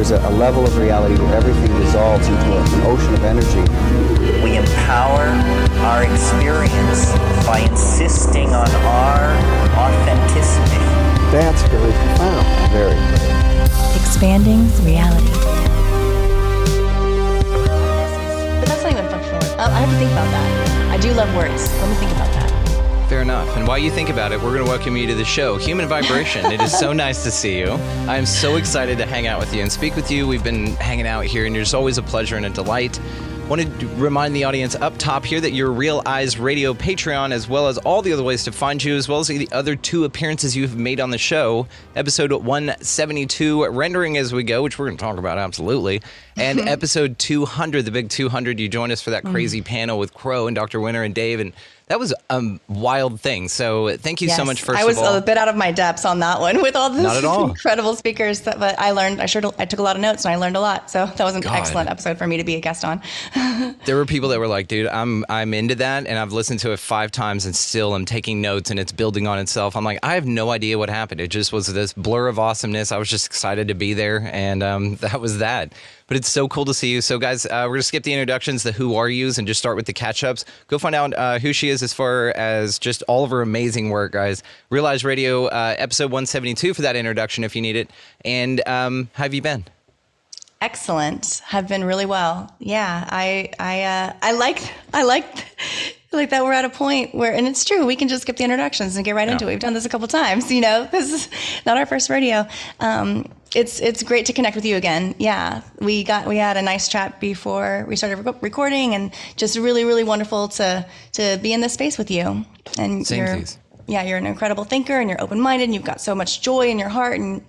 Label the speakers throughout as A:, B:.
A: There's a, a, level of reality where everything dissolves into a, an ocean of energy.
B: We empower our experience by insisting on our authenticity.
A: That's very profound. Very.
C: Expanding reality.
D: But that's not even functional. Uh, I have to think about that. I do love words. Let me think about that.
E: Fair enough. And while you think about it, we're going to welcome you to the show, Human Vibration. it is so nice to see you. I am so excited to hang out with you and speak with you. We've been hanging out here, and you're just always a pleasure and a delight. Wanted to remind the audience up top here that your Real Eyes Radio Patreon, as well as all the other ways to find you, as well as the other two appearances you've made on the show, episode 172, Rendering as We Go, which we're going to talk about absolutely, and episode 200, the big 200. You joined us for that crazy mm. panel with Crow and Dr. Winter and Dave, and that was a wild thing. So thank you yes, so much. First,
D: I was
E: a
D: bit out of my depths on that one with all these incredible speakers. That, but I learned. I sure I took a lot of notes and I learned a lot. So that was an God. excellent episode for me to be a guest on.
E: there were people that were like, "Dude, I'm I'm into that," and I've listened to it five times and still I'm taking notes and it's building on itself. I'm like, I have no idea what happened. It just was this blur of awesomeness. I was just excited to be there, and um, that was that. But it's so cool to see you. So, guys, uh, we're going to skip the introductions, the who are yous, and just start with the catch ups. Go find out uh, who she is as far as just all of her amazing work, guys. Real Eyes Radio, uh, episode 172 for that introduction if you need it. And um, how have you been?
D: Excellent. Have been really well. Yeah, I I uh, I like I like like that we're at a point where and it's true we can just skip the introductions and get right yeah. into it. We've done this a couple times you know? This is not our first radio um, it's it's great to connect with you again. Yeah we got we had a nice chat before we started rec- recording and just really really wonderful to to be in this space with you. And
E: Same
D: you're yeah you're an incredible thinker and you're open-minded and you've got so much joy in your heart and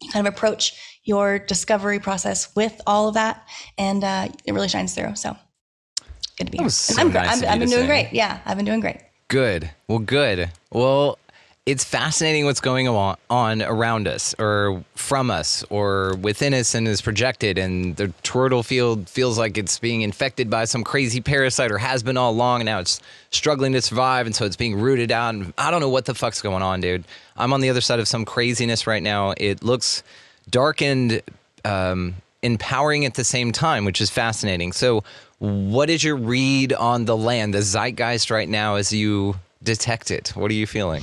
D: you kind of approach your discovery process with all of that and uh, it really shines through so good to be here.
E: So
D: I'm,
E: nice
D: I'm, I've been doing say. great. Yeah, I've been doing great.
E: Good. Well, good. Well, it's fascinating what's going on, on around us or from us or within us and is projected and the toroidal field feels like it's being infected by some crazy parasite or has been all along and now it's struggling to survive and so it's being rooted out and i don't know what the fuck's going on dude i'm on the other side of some craziness right now it looks dark and um, empowering at the same time which is fascinating so what is your read on the land, the zeitgeist right now as you detect it? What are you feeling?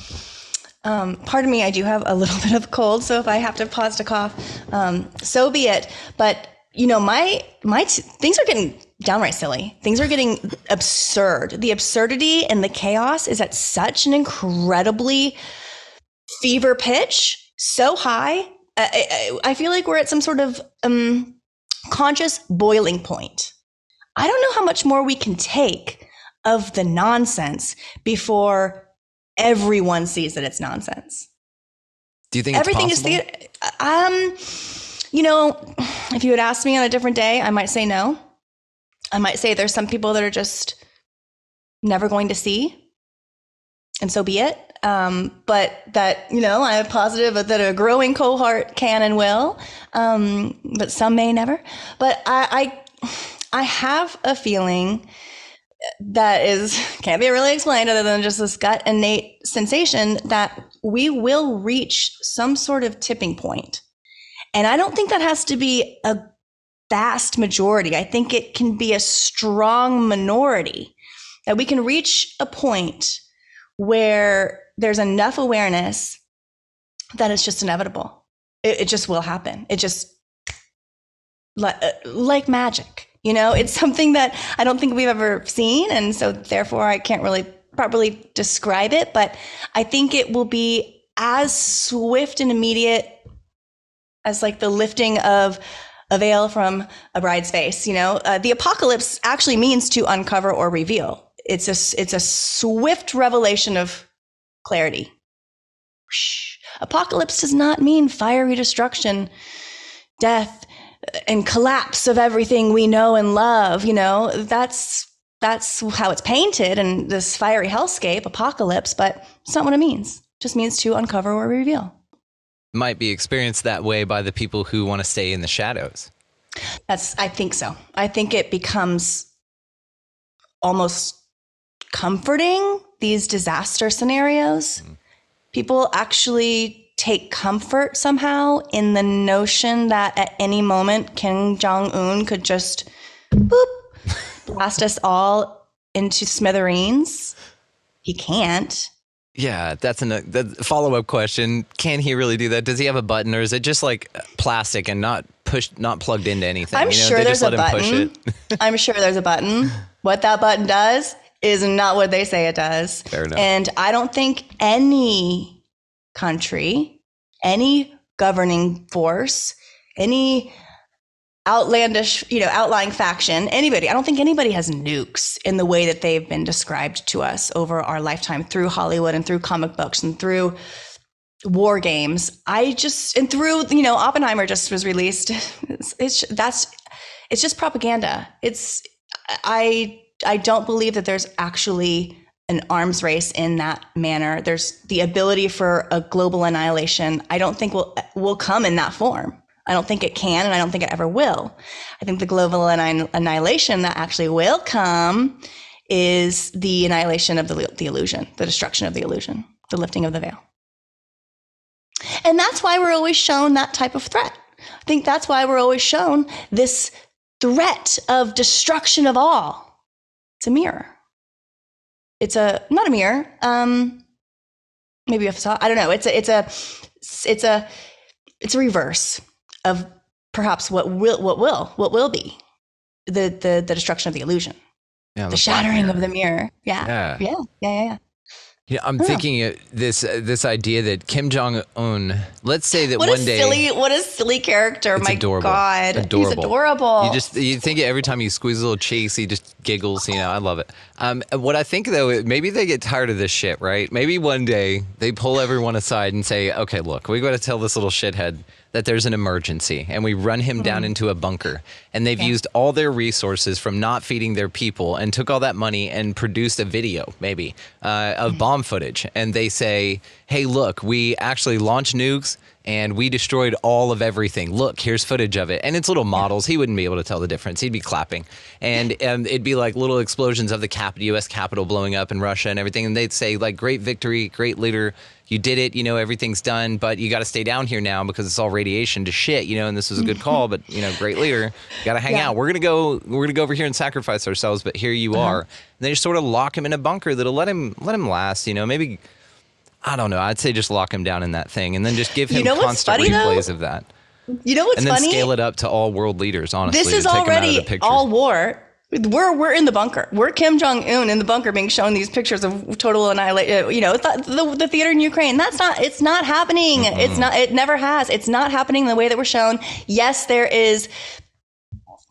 D: Um, pardon me, I do have a little bit of cold, so if I have to pause to cough, um, so be it. But you know, my my t- things are getting downright silly. Things are getting absurd. The absurdity and the chaos is at such an incredibly fever pitch, so high. I, I, I feel like we're at some sort of um, conscious boiling point. I don't know how much more we can take of the nonsense before everyone sees that it's nonsense.
E: Do you think
D: everything
E: is the
D: um you know, if you had asked me on a different day, I might say no. I might say there's some people that are just never going to see. And so be it. Um, but that, you know, I'm positive that a growing cohort can and will. Um, but some may never. But I, I I have a feeling that is can't be really explained other than just this gut innate sensation that we will reach some sort of tipping point. And I don't think that has to be a vast majority. I think it can be a strong minority that we can reach a point where there's enough awareness that it's just inevitable. It, it just will happen. It just like, uh, like magic. You know, it's something that I don't think we've ever seen. And so therefore I can't really properly describe it, but I think it will be as swift and immediate as like the lifting of a veil from a bride's face. You know, uh, the apocalypse actually means to uncover or reveal. It's a it's a swift revelation of clarity. Apocalypse does not mean fiery destruction, death, and collapse of everything we know and love. You know, that's that's how it's painted in this fiery hellscape, apocalypse, but it's not what it means. It just means to uncover or reveal.
E: Might be experienced that way by the people who want to stay in the shadows.
D: That's I think so. I think it becomes almost comforting these disaster scenarios. Mm. People actually take comfort somehow in the notion that at any moment Kim Jong Un could just boop blast us all into smithereens. He can't.
E: Yeah, that's a uh, follow up question. Can he really do that? Does he have a button, or is it just like plastic and not pushed, not plugged into anything?
D: I'm
E: you know,
D: sure there's a button. I'm sure there's a button. What that button does is not what they say it does.
E: Fair enough.
D: And I don't think any country, any governing force, any outlandish, you know, outlying faction, anybody, I don't think anybody has nukes in the way that they've been described to us over our lifetime through Hollywood and through comic books and through war games. I just, and through, you know, Oppenheimer just was released. It's, it's that's, it's just propaganda. It's, I, I don't believe that there's actually an arms race in that manner. There's the ability for a global annihilation. I don't think will will come in that form. I don't think it can, and I don't think it ever will. I think the global annihilation that actually will come is the annihilation of the, the illusion, the destruction of the illusion, the lifting of the veil. And that's why we're always shown that type of threat. I think that's why we're always shown this threat of destruction of all. It's a mirror. It's a not a mirror. Um, maybe a facade. I don't know. It's a it's a it's a it's a reverse of perhaps what will what will what will be the the the destruction of the illusion yeah, the, the shattering of the mirror yeah yeah yeah yeah yeah, yeah.
E: You know, I'm thinking this uh, this idea that Kim Jong Un. Let's say that
D: what
E: one day,
D: silly, what a silly character! My
E: adorable.
D: God,
E: adorable.
D: he's adorable.
E: You just you think every time you squeeze a little cheeks, he just giggles. You know, I love it. Um, what I think though, maybe they get tired of this shit, right? Maybe one day they pull everyone aside and say, "Okay, look, we got to tell this little shithead that there's an emergency and we run him mm-hmm. down into a bunker. And they've yeah. used all their resources from not feeding their people and took all that money and produced a video, maybe, uh, of mm-hmm. bomb footage. And they say, hey, look, we actually launched nukes and we destroyed all of everything. Look, here's footage of it. And it's little models. He wouldn't be able to tell the difference. He'd be clapping. And, and it'd be like little explosions of the cap- US Capitol blowing up in Russia and everything. And they'd say, like, great victory, great leader you did it, you know, everything's done, but you got to stay down here now because it's all radiation to shit, you know, and this was a good call, but you know, great leader, got to hang yeah. out. We're going to go, we're going to go over here and sacrifice ourselves, but here you uh-huh. are. And they just sort of lock him in a bunker that'll let him, let him last, you know, maybe, I don't know. I'd say just lock him down in that thing and then just give him you know constant funny, replays though? of that.
D: You know what's
E: and then
D: funny?
E: scale it up to all world leaders. Honestly,
D: this is already all war. We're we're in the bunker. We're Kim Jong Un in the bunker, being shown these pictures of total annihilation. Uh, you know, the, the, the, theater in Ukraine. That's not. It's not happening. Mm-hmm. It's not. It never has. It's not happening the way that we're shown. Yes, there is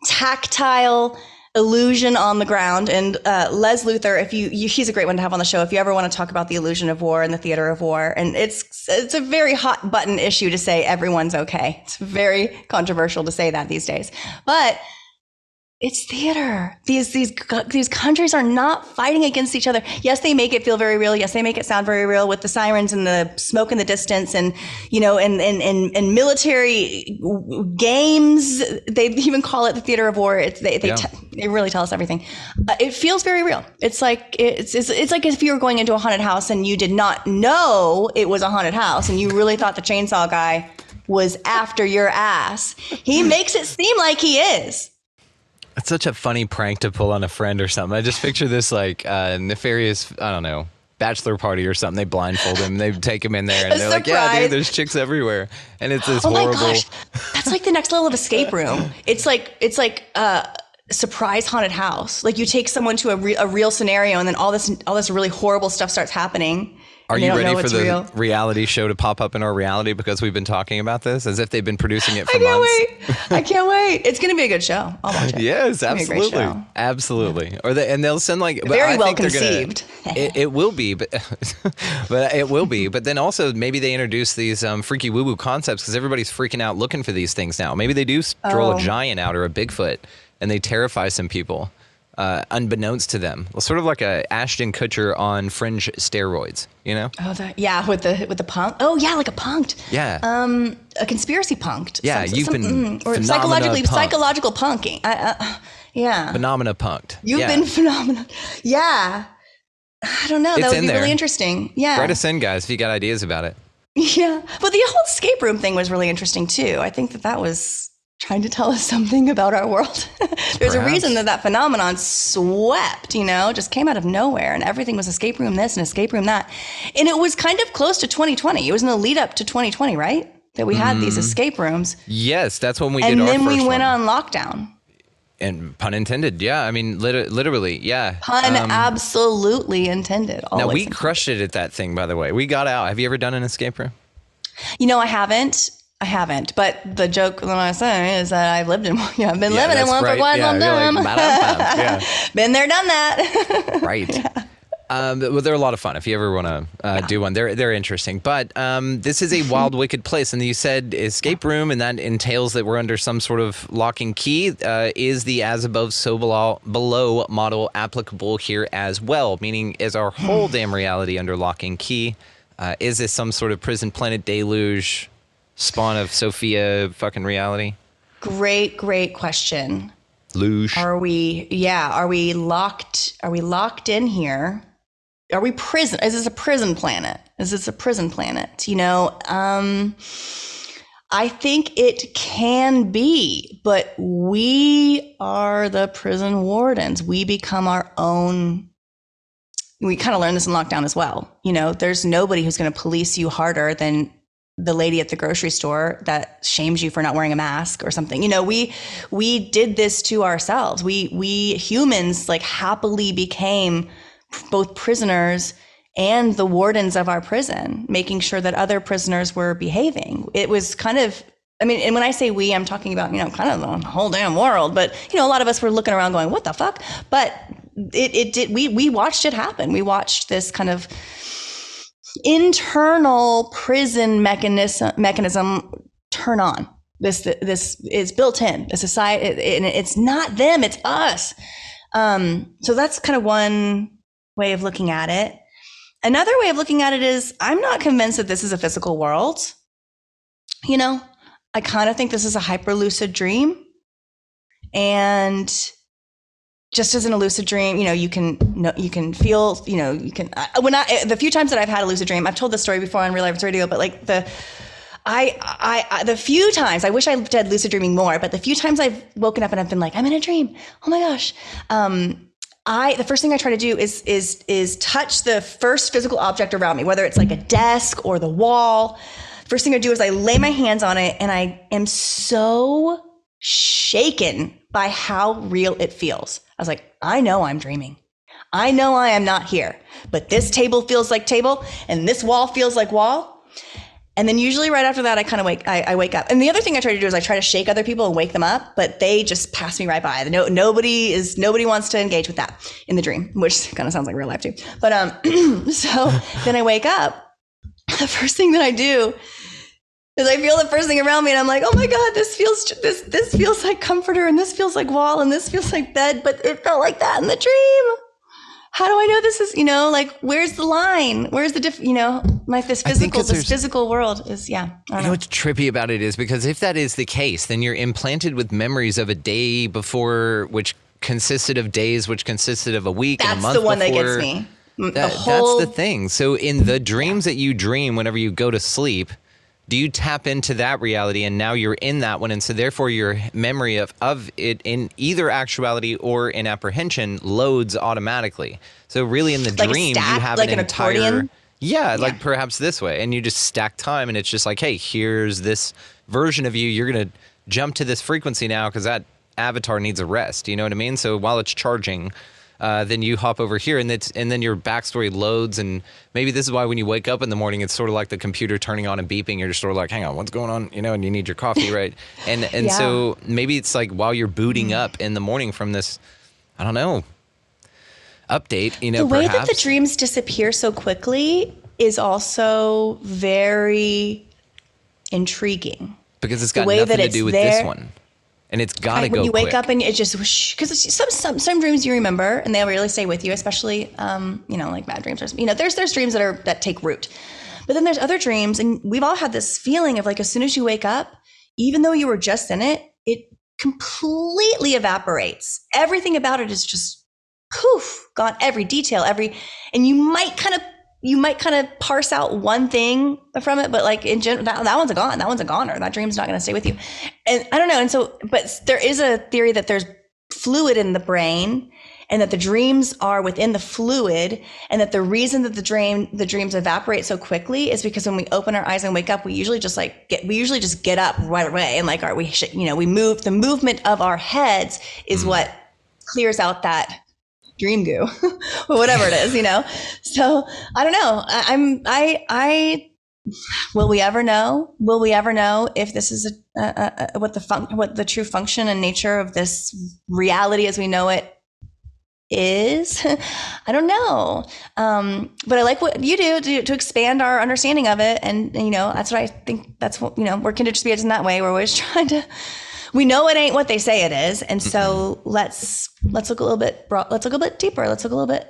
D: tactile illusion on the ground. And uh, Les Luther, if you, you, he's a great one to have on the show. If you ever want to talk about the illusion of war and the theater of war, and it's it's a very hot button issue to say everyone's okay. It's very controversial to say that these days, but it's theater. These these these countries are not fighting against each other. Yes, they make it feel very real. Yes, they make it sound very real with the sirens and the smoke in the distance, and you know, and and and, and military games. They even call it the theater of war. It's, they they, yeah. t- they really tell us everything. Uh, it feels very real. It's like it's, it's it's like if you were going into a haunted house and you did not know it was a haunted house, and you really thought the chainsaw guy was after your ass. He makes it seem like he is.
E: It's such a funny prank to pull on a friend or something. I just picture this like uh, nefarious, I don't know, bachelor party or something. They blindfold him. They take him in there, and
D: A
E: they're like, "Yeah, dude, there's chicks everywhere," and it's this
D: Oh my
E: horrible.
D: gosh, that's like the next level of escape room. It's like it's like uh, surprise haunted house. Like you take someone to a, re- a real scenario, and then all this all this really horrible stuff starts happening.
E: Are you ready for the
D: real.
E: reality show to pop up in our reality because we've been talking about this as if they've been producing it for
D: I can't
E: months?
D: wait. I can't wait. It's gonna be a good show. I'll watch it.
E: Yes,
D: It's be a great
E: absolutely, absolutely. Or they, and they'll send like
D: Very
E: I
D: well
E: think they're gonna-
D: conceived.
E: it, it will be, but but it will be. But then also maybe they introduce these um, freaky woo woo concepts because everybody's freaking out looking for these things now. Maybe they do stroll
D: Oh.
E: a giant out or a Bigfoot and they terrify some people. Uh, unbeknownst to them, sort of like a Ashton Kutcher on fringe steroids, you know?
D: Oh, that, yeah, with the with the punk. Oh, yeah, like a punked.
E: Yeah.
D: Um, a conspiracy punked.
E: Yeah, you've been
D: mm, or psychologically
E: punked.
D: psychological punking. I, uh, yeah,
E: Phenomena punked.
D: you've
E: yeah.
D: been phenomenal. Yeah, I don't know.
E: It's
D: that would be
E: there.
D: really interesting. Yeah,
E: Write us in, guys, if you got ideas about it.
D: yeah. But the whole escape room thing was really interesting too. I think that that was trying to tell us something about our world. There's a reason that that phenomenon swept, you know, just came out of nowhere and everything was escape room this and escape room that. And it was kind of close to 2020. It was in the lead up to 2020, right? That we had these escape rooms.
E: Yes, that's when we
D: and
E: did our
D: then we went
E: one.
D: on lockdown.
E: and pun intended. Yeah, I mean, lit- literally, yeah.
D: Pun
E: Um,
D: absolutely intended.
E: now we
D: intended.
E: crushed it at that thing. By the way, we got out. Have you ever done an escape room?
D: You know, I haven't. I haven't. But the joke that I say is that I've lived in one. Yeah, I've been
E: Yeah,
D: living in one
E: right.
D: for quite
E: Yeah,
D: some
E: you're like,
D: time.
E: Yeah.
D: been there, done that.
E: Right. Um, well, they're a lot of fun. If you ever want to uh, do one, they're they're interesting. But um, this is a wild, wicked place, and you said escape room, and that entails that we're under some sort of locking key. Uh, is the as above, so below, below model applicable here as well? Meaning, is our whole damn reality under locking key? Uh, is this some sort of prison planet deluge, spawn of Sophia fucking reality?
D: great, great question.
E: Luge.
D: Are we? Yeah. Are we locked? Are we locked in here? Are we prison? Is this a prison planet? Is this a prison planet? You know, um, I think it can be, but we are the prison wardens. We become our own. We kind of learned this in lockdown as well. You know, there's nobody who's going to police you harder than the lady at the grocery store that shames you for not wearing a mask or something. You know, we we did this to ourselves. We we humans like happily became both prisoners and the wardens of our prison, making sure that other prisoners were behaving. It was kind of I mean, and when I say we, I'm talking about, you know, kind of the whole damn world. But, you know, a lot of us were looking around going, what the fuck? But it, it did, we, we watched it happen. We watched this kind of internal prison mechanism, mechanism turn on. This, this is built in the society. And it's not them, it's us. Um, so that's kind of one way of looking at it. Another way of looking at it is I'm not convinced that this is a physical world. You know, I kind of think this is a hyper lucid dream. And just as in a lucid dream, you know, you can know, you can feel, you know, you can when I the few times that I've had a lucid dream, I've told this story before on Real Eyes Radio, but like the I, I, I, the few times, I wish I did lucid dreaming more, but the few times I've woken up and I've been like, I'm in a dream. Oh my gosh. Um, I, the first thing I try to do is, is, is touch the first physical object around me, whether it's like a desk or the wall. First thing I do is I lay my hands on it and I am so shaken by how real it feels. I was like, I know I'm dreaming. I know I am not here, but this table feels like table and this wall feels like wall. And then usually right after that, I kind of wake, I, I wake up. And the other thing I try to do is I try to shake other people and wake them up, but they just pass me right by. No, nobody is, nobody wants to engage with that in the dream, which kind of sounds like real life too. But, um, so then I wake up. The first thing that I do is I feel the first thing around me and I'm like, oh my God, this feels, this, this feels like comforter and this feels like wall and this feels like bed, but it felt like that in the dream how do I know this is, you know, like where's the line? Where's the diff, you know, like this physical, this physical world is, yeah. I
E: You know
D: know.
E: what's trippy about it is because if that is the case, then you're implanted with memories of a day before, which consisted of days, which consisted of a week and a
D: That's
E: month
D: the one that
E: before.
D: gets me. Mm,
E: That-
D: the whole,
E: That's the thing. So in the dreams that you dream whenever you go to sleep, do you tap into that reality and now you're in that one? And so therefore your memory of, of it in either actuality or in apprehension loads automatically. So really in the
D: Like
E: dream
D: stack,
E: you have
D: like
E: an,
D: an
E: entire
D: accordion?
E: yeah, like perhaps this way. And you just stack time and it's just like hey here's this version of you. You're going to jump to this frequency now because that avatar needs a rest. You know what i mean? So while it's charging uh, then you hop over here and it's and then your backstory loads and maybe this is why when you wake up in the morning it's sort of like the computer turning on and beeping. You're just sort of like hang on what's going on? You know and you need your coffee right? And and
D: Yeah.
E: so maybe it's like while you're booting up in the morning from this i don't know update you know
D: the way that the dreams disappear so quickly is also very intriguing.
E: because it's got nothing to do with this one and it's got to
D: Right,
E: go
D: when you wake
E: quick.
D: up and it just because some, some some dreams you remember and they really stay with you, especially um, you know like bad dreams or you know there's there's dreams that are that take root, but then there's other dreams and we've all had this feeling of like as soon as you wake up, even though you were just in it, it completely evaporates. Everything about it is just poof gone. Every detail, every and you might kind of you might kind of parse out one thing from it, but like in general, that, that one's a gone. That one's a goner. That dream's not going to stay with you. And I don't know. And so, but there is a theory that there's fluid in the brain and that the dreams are within the fluid and that the reason that the dream the dreams evaporate so quickly is because when we open our eyes and wake up we usually just like get we usually just get up right away and like are we sh- you know we move the movement of our heads is mm-hmm. what clears out that dream goo whatever it is you know? So i don't know. I, i'm i i will we ever know? Will we ever know if this is a, a, a what the fun, what the true function and nature of this reality as we know it is? I don't know. Um, but i like what you do to, to expand our understanding of it. And, and, you know that's what i think that's what you know we're spirits in that way. We're always trying to we know it ain't what they say it is. And so let's let's look a little bit broad, let's look a little bit deeper. Let's look a little bit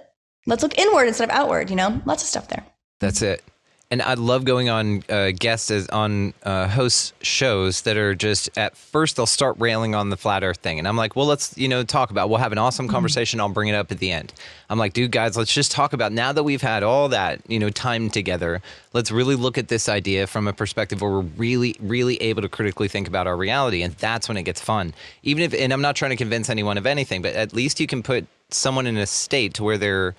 D: let's look inward instead of outward you know lots of stuff there
E: That's it. And I love going on uh, guests as on uh, host shows that are just at first they'll start railing on the flat Earth thing, and I'm like, well, let's you know talk about. We'll have an awesome conversation. I'll bring it up at the end. I'm like, dude, guys, let's just talk about now that we've had all that you know time together. Let's really look at this idea from a perspective where we're really, really able to critically think about our reality, and that's when it gets fun. Even if, and I'm not trying to convince anyone of anything, but at least you can put someone in a state to where they're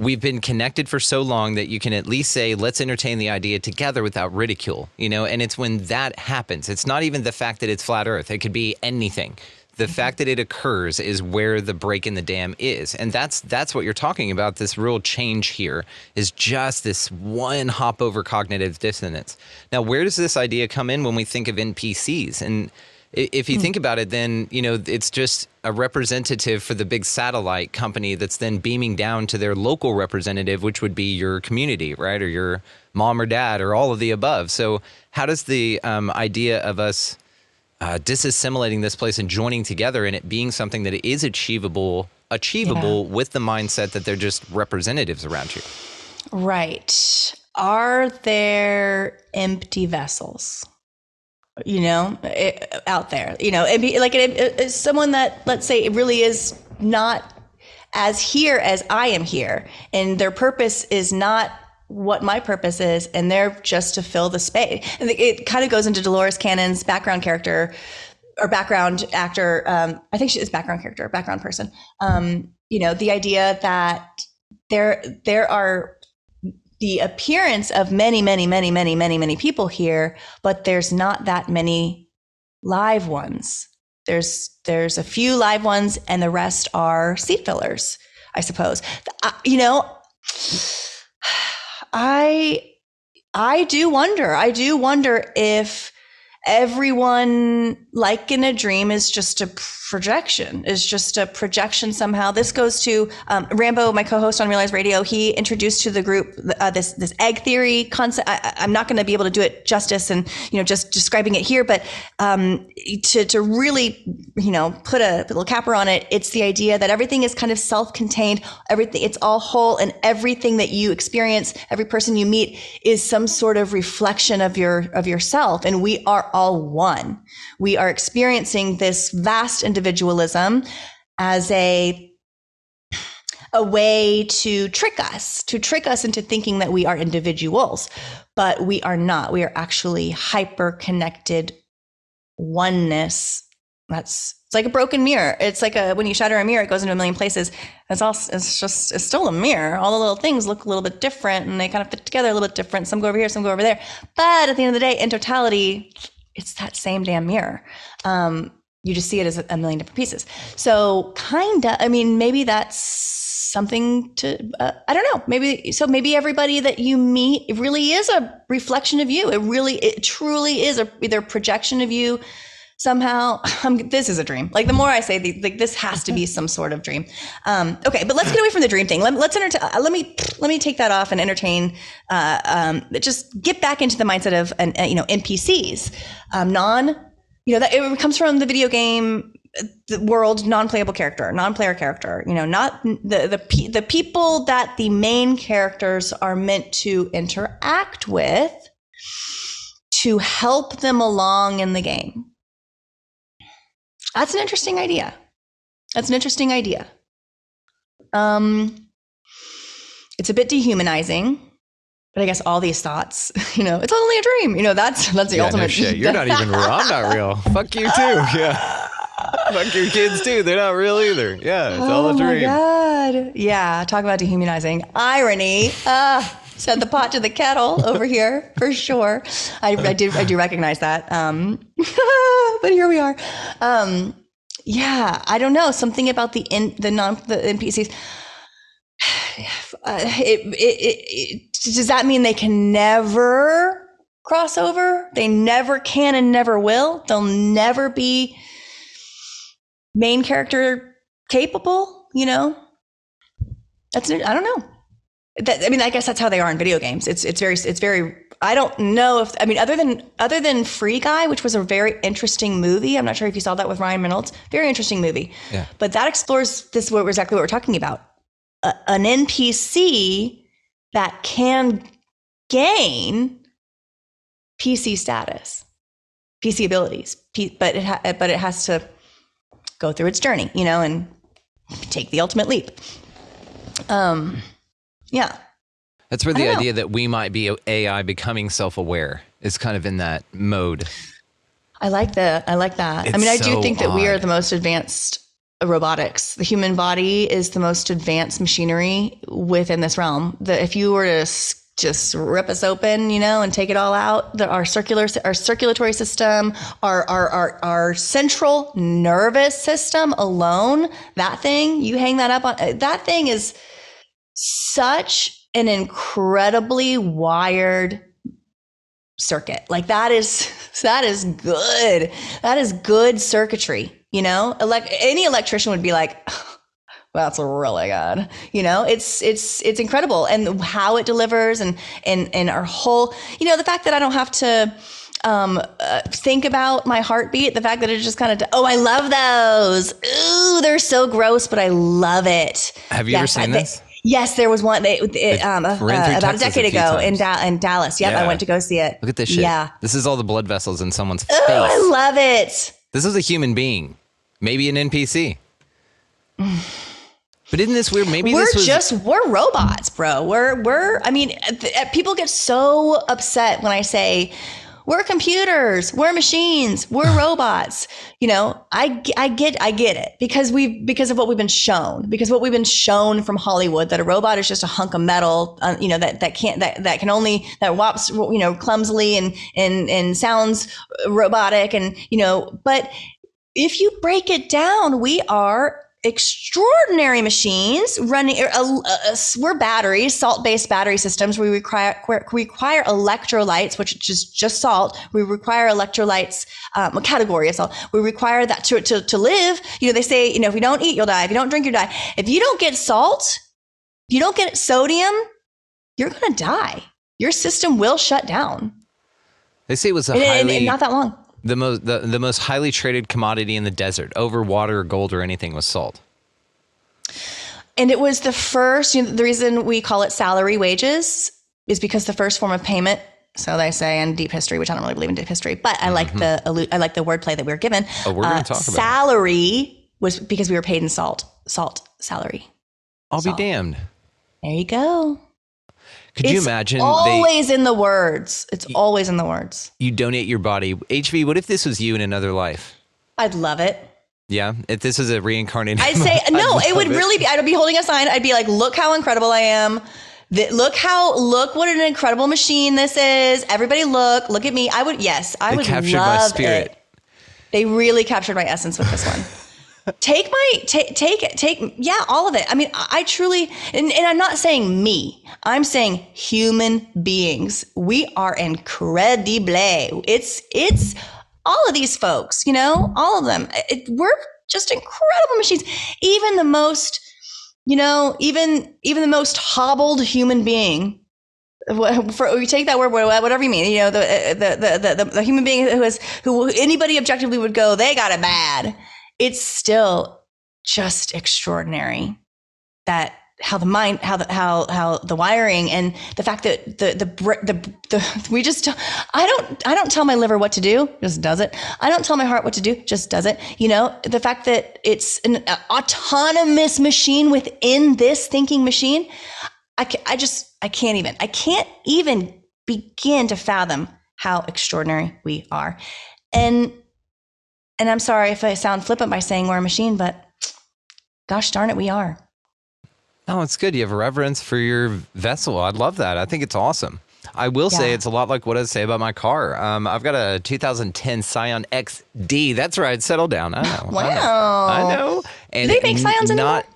E: we've been connected for so long that you can at least say let's entertain the idea together without ridicule you know? And it's when that happens. It's not even the fact that it's flat earth. It could be anything. The mm-hmm. fact that it occurs is where the break in the dam is. And that's that's what you're talking about. This real change here is just this one hop over cognitive dissonance. Now where does this idea come in when we think of npcs and if you think about it, then you know it's just a representative for the big satellite company that's then beaming down to their local representative, which would be your community, right, or your mom or dad, or all of the above. So, how does the um, idea of us uh, disassimilating this place and joining together, and it being something that is achievable, achievable with the mindset that they're just representatives around you?
D: Right. Are there empty vessels? You know, it, out there, you know, and be, like it, it- someone that, let's say, it really is not as here as I am here, and their purpose is not what my purpose is, and they're just to fill the space. And it, it kind of goes into Dolores Cannon's background character or background actor. Um, I think she is background character, background person. Um, you know, the idea that there there are the appearance of many, many, many, many, many, many people here, but there's not that many live ones. There's there's a few live ones, and the rest are seat fillers, I suppose. I, you know, I I do wonder. I do wonder if everyone like in a dream is just a projection is just a projection somehow. This goes to um, rambo my co-host on Real Eyes Radio he introduced to the group uh, this this egg theory concept. I, i'm not going to be able to do it justice and you know just describing it here but um, to, to really you know put a, put a little capper on it it's the idea that everything is kind of self-contained. Everything it's all whole and everything that you experience every person you meet is some sort of reflection of your of yourself. And we are all one we are experiencing this vast individualism as a a way to trick us, to trick us into thinking that we are individuals, but we are not. We are actually hyper connected oneness. That's it's like a broken mirror. It's like a when you shatter a mirror, it goes into a million places. It's all it's just it's still a mirror. All the little things look a little bit different and they kind of fit together a little bit different. Some go over here, some go over there. But at the end of the day, in totality, it's that same damn mirror. Um, you just see it as a million different pieces. So kind of, I mean, maybe that's something to, uh, I don't know, maybe, so maybe everybody that you meet, really is a reflection of you. It really, it truly is a, either projection of you somehow. I'm, this is a dream. Like the more I say, the, like this has to be some sort of dream. Um, okay, but let's get away from the dream thing. Let, let's entertain, uh, let me, let me take that off and entertain, uh, um, just get back into the mindset of, uh, you know, NPCs, um, non you know that it comes from the video game the world non-playable character non-player character you know not the the the people that the main characters are meant to interact with to help them along in the game that's an interesting idea that's an interesting idea um it's a bit dehumanizing but I guess all these thoughts, you know, it's only a dream. You know, that's that's the
E: yeah,
D: ultimate.
E: No shit. You're not even real. I'm not real. Fuck you too. Yeah. Fuck your kids too. They're not real either. Yeah, it's
D: oh
E: all a dream.
D: Oh my god. Yeah. Talk about dehumanizing. Irony. Ah. Set the pot to the kettle over here for sure. I, I do I do recognize that. Um, but here we are. Um, yeah, I don't know something about the in the non the NPCs. Uh, it, it, it, does that mean they can never cross over? They never can and never will. They'll never be main character capable. You know, that's I don't know. That, I mean, I guess that's how they are in video games. It's it's very it's very. I don't know if I mean other than other than Free Guy, which was a very interesting movie. I'm not sure if you saw that with Ryan Reynolds. Very interesting movie.
E: Yeah.
D: But that explores this what exactly what we're talking about a, an NPC that can gain PC status, PC abilities, P, but it ha, but it has to go through its journey, you know, and take the ultimate leap. Um, yeah.
E: That's where the idea know. that we might be AI becoming self-aware is kind of in that mode.
D: I like that. I like that. It's I mean, I do think that odd. we are the most advanced robotics. The human body is the most advanced machinery within this realm. That if you were to just rip us open, you know, and take it all out, the, our circular, our circulatory system, our, our, our, our central nervous system alone, that thing, you hang that up on, that thing is such an incredibly wired circuit. Like that is, that is good. That is good circuitry you know, elect any electrician would be like, that's really good. You know, it's it's it's incredible, and how it delivers, and and and our whole, you know, the fact that I don't have to um, uh, think about my heartbeat, the fact that it just kind of, oh, I love those. Ooh, they're so gross, but I love it.
E: Have you yes, ever seen I, this?
D: Yes, there was one they, it, um, uh, about a decade a ago in, da- in Dallas. Yep, yeah. I went to go see it.
E: Look at this shit. Yeah, this is all the blood vessels in someone's
D: Ooh,
E: face.
D: I love it.
E: This is a human being maybe an NPC. But isn't this weird? Maybe
D: we're
E: was-
D: just we're robots, bro. We're we're. I mean, people get so upset when I say we're computers, we're machines, we're robots. You know, I, I get I get it because we because of what we've been shown because what we've been shown from Hollywood that a robot is just a hunk of metal. Uh, you know that that can't that that can only that whops you know clumsily and and and sounds robotic and you know but if you break it down, we are extraordinary machines running uh, uh, we're batteries salt-based battery systems. We require require electrolytes which is just salt. We require electrolytes um, a category of salt. We require that to, to, to live. You know they say you know if you don't eat you'll die. If you don't drink you die. If you don't get salt if you don't get sodium you're going to die. Your system will shut down.
E: They say it was a highly
D: and not that long
E: the most the, the most highly traded commodity in the desert over water, gold, or anything was salt.
D: And it was the first. You know, the reason we call it salary wages is because the first form of payment. So they say in deep history, which I don't really believe in deep history, but I like mm-hmm. the I like the wordplay that we were given.
E: Oh, we're going to uh, talk
D: about salary was because we were paid in salt, salt salary.
E: I'll
D: So,
E: be damned.
D: There you go.
E: Could
D: it's
E: you imagine they,
D: always in the words. It's always in the words.
E: you donate your body? HV, what if this was you in another life?
D: I'd love it.
E: Yeah, if this was a reincarnated,
D: I'd say
E: I'd
D: no. It
E: love
D: would really be. I'd be holding a sign. I'd be like, "Look how incredible I am! Th- look how look what an incredible machine this is! Everybody, look! Look at me! I would yes, I
E: They
D: would
E: captured
D: love
E: my spirit.
D: it. They really captured my essence with this one. Take my take take take yeah all of it. I mean i, truly and, and i'm not saying me. I'm saying human beings. We are incredible it's it's all of these folks you know all of them. It, we're just incredible machines. Even the most you know even even the most hobbled human being for you take that word whatever you mean you know uh, the the the, the, the human being who is who anybody objectively would go they got it bad it's still just extraordinary that how the mind how the how how the wiring and the fact that the the the, the we just I don't I don't tell my liver what to do just does it. I don't tell my heart what to do just does it. You know the fact that it's an autonomous machine within this thinking machine I I just I can't even I can't even begin to fathom how extraordinary we are. And and I'm sorry if I sound flippant by saying we're a machine but gosh darn it we are
E: No, it's good. You have a reverence for your vessel. I love that. I think it's awesome. I will say it's a lot like what I say about my car. Um, I've got a 2010 Scion XD. That's right. Settle down. I know. I know.
D: Wow.
E: I know. And
D: they make Scions
E: not.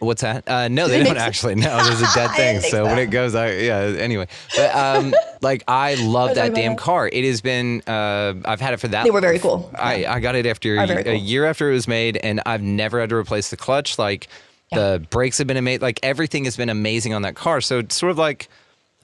E: What's that? Uh, no, they, don't actually. No, there's a dead thing. So when it goes, I yeah. Anyway, but um, like I love that damn car. It has been. Uh, I've had it for that.
D: They were very cool.
E: I I got it after a,
D: very
E: a year after it was made, and I've never had to replace the clutch. Like the brakes have been amazing. Like everything has been amazing on that car. So it's sort of like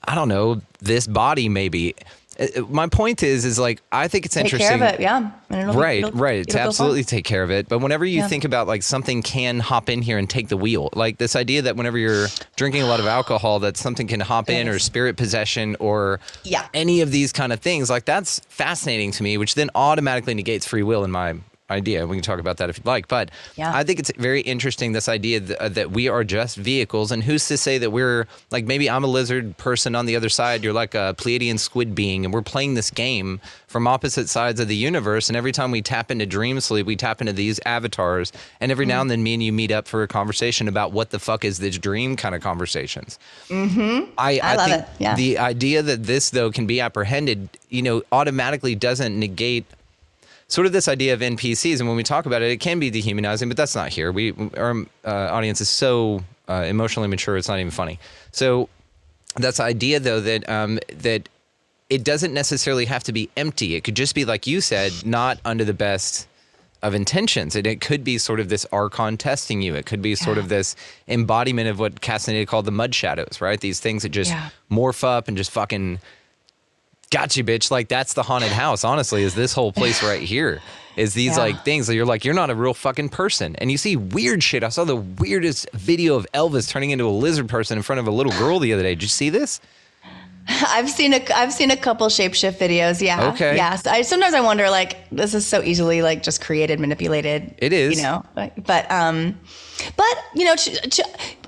E: I don't know this body maybe. Uh, uh, My point is, is like I think it's
D: take
E: interesting.
D: care of it yeah and it'll
E: Right,
D: it'll-
E: right.
D: it'll
E: To absolutely take care of it. But whenever you
D: Yeah.
E: think about like something can hop in here and take the wheel, like this idea that whenever you're drinking a lot of alcohol, that something can hop in or spirit possession or
D: Yeah.
E: any of these kind of things, like that's fascinating to me, which then automatically negates free will in my idea. We can talk about that if you'd like. But
D: Yeah.
E: I think it's very interesting this idea that, uh, that we are just vehicles. And who's to say that we're like maybe I'm a lizard person on the other side, you're like a Pleiadian squid being, and we're playing this game from opposite sides of the universe. And every time we tap into dream sleep, we tap into these avatars. And every
D: Mm.
E: now and then, me and you meet up for a conversation about what the fuck is this dream kind of conversations. Mm-hmm. I,
D: I love
E: think
D: it. Yeah.
E: the idea that this though can be apprehended, you know, automatically doesn't negate sort of this idea of NPCs. And when we talk about it, it can be dehumanizing, but that's not here. We our uh, audience is so uh, emotionally mature; it's not even funny. So that's the idea, though, that um, that it doesn't necessarily have to be empty. It could just be, like you said, not under the best of intentions. And it could be sort of this archon testing you. It could be sort of this embodiment of what Castaneda called the mud shadows, right? These things that just
D: Yeah.
E: morph up and just fucking got you, bitch. Like that's the haunted house, honestly, is this whole place right here. Is these
D: Yeah.
E: like things that you're like, you're not a real fucking person. And you see weird shit. I saw the weirdest video of Elvis turning into a lizard person in front of a little girl the other day. Did you see this?
D: I've seen a I've seen a couple shapeshift videos. Yeah.
E: Okay.
D: Yes. I sometimes I wonder like this is so easily like just created, manipulated.
E: It is.
D: You know. Like, but um, but you know,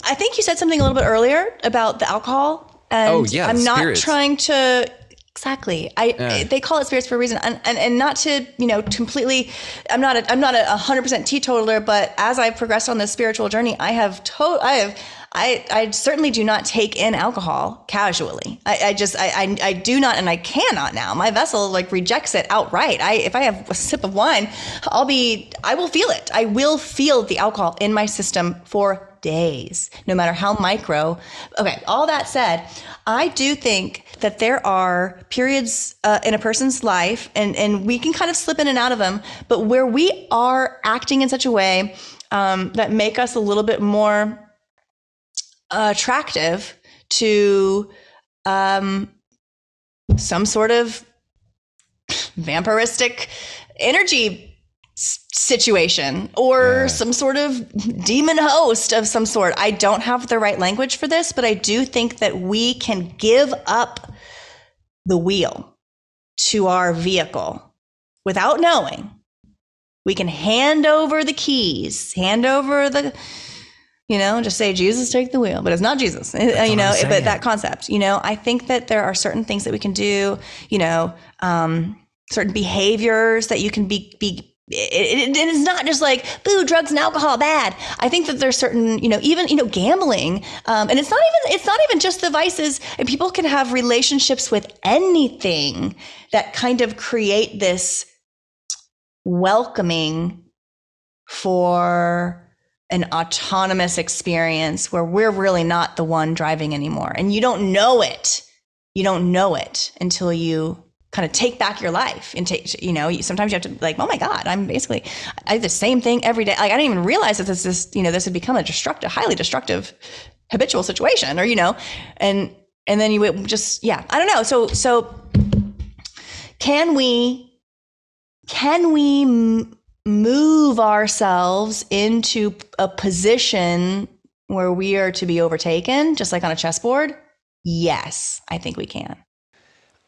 D: I think you said something a little bit earlier about the alcohol. And
E: Oh, yeah,
D: I'm not
E: spirits.
D: trying to. Exactly. I
E: Yeah.
D: Eh, they call it spirits for a reason, and, and and not to you know completely. I'm not a I'm not a hundred percent teetotaler, but as I've progressed on this spiritual journey, I have to I have. I, I certainly do not take in alcohol casually. I, I just I, I I do not and I cannot now. My vessel like rejects it outright. I if I have a sip of wine, I'll be I will feel it. I will feel the alcohol in my system for days, no matter how micro. Okay, all that said, I do think that there are periods uh, in a person's life, and, and we can kind of slip in and out of them, but where we are acting in such a way um, that make us a little bit more attractive to um, some sort of vampiristic energy situation or
E: Yeah.
D: some sort of demon host of some sort. I don't have the right language for this, but I do think that we can give up the wheel to our vehicle without knowing. We can hand over the keys, hand over the you know, just say Jesus take the wheel, but it's not Jesus, eh, you know, eh, but that concept, you know, I think that there are certain things that we can do, you know, um, certain behaviors that you can be, be, it, it, it is not just like boo drugs and alcohol bad. I think that there's certain you know even you know gambling um, and it's not even it's not even just the vices and people can have relationships with anything that kind of create this welcoming for an autonomous experience where we're really not the one driving anymore. And you don't know it. You don't know it until you kind of take back your life and take, you know, sometimes you have to like, oh my God, I'm basically, I do the same thing every day. Like, I didn't even realize that this is, you know, this had become a destructive, highly destructive habitual situation or, you know, and, and then you just, yeah, I don't know. So, so can we, can we move ourselves into a position where we are to be overtaken, just like on a chessboard? Yes, I think we can.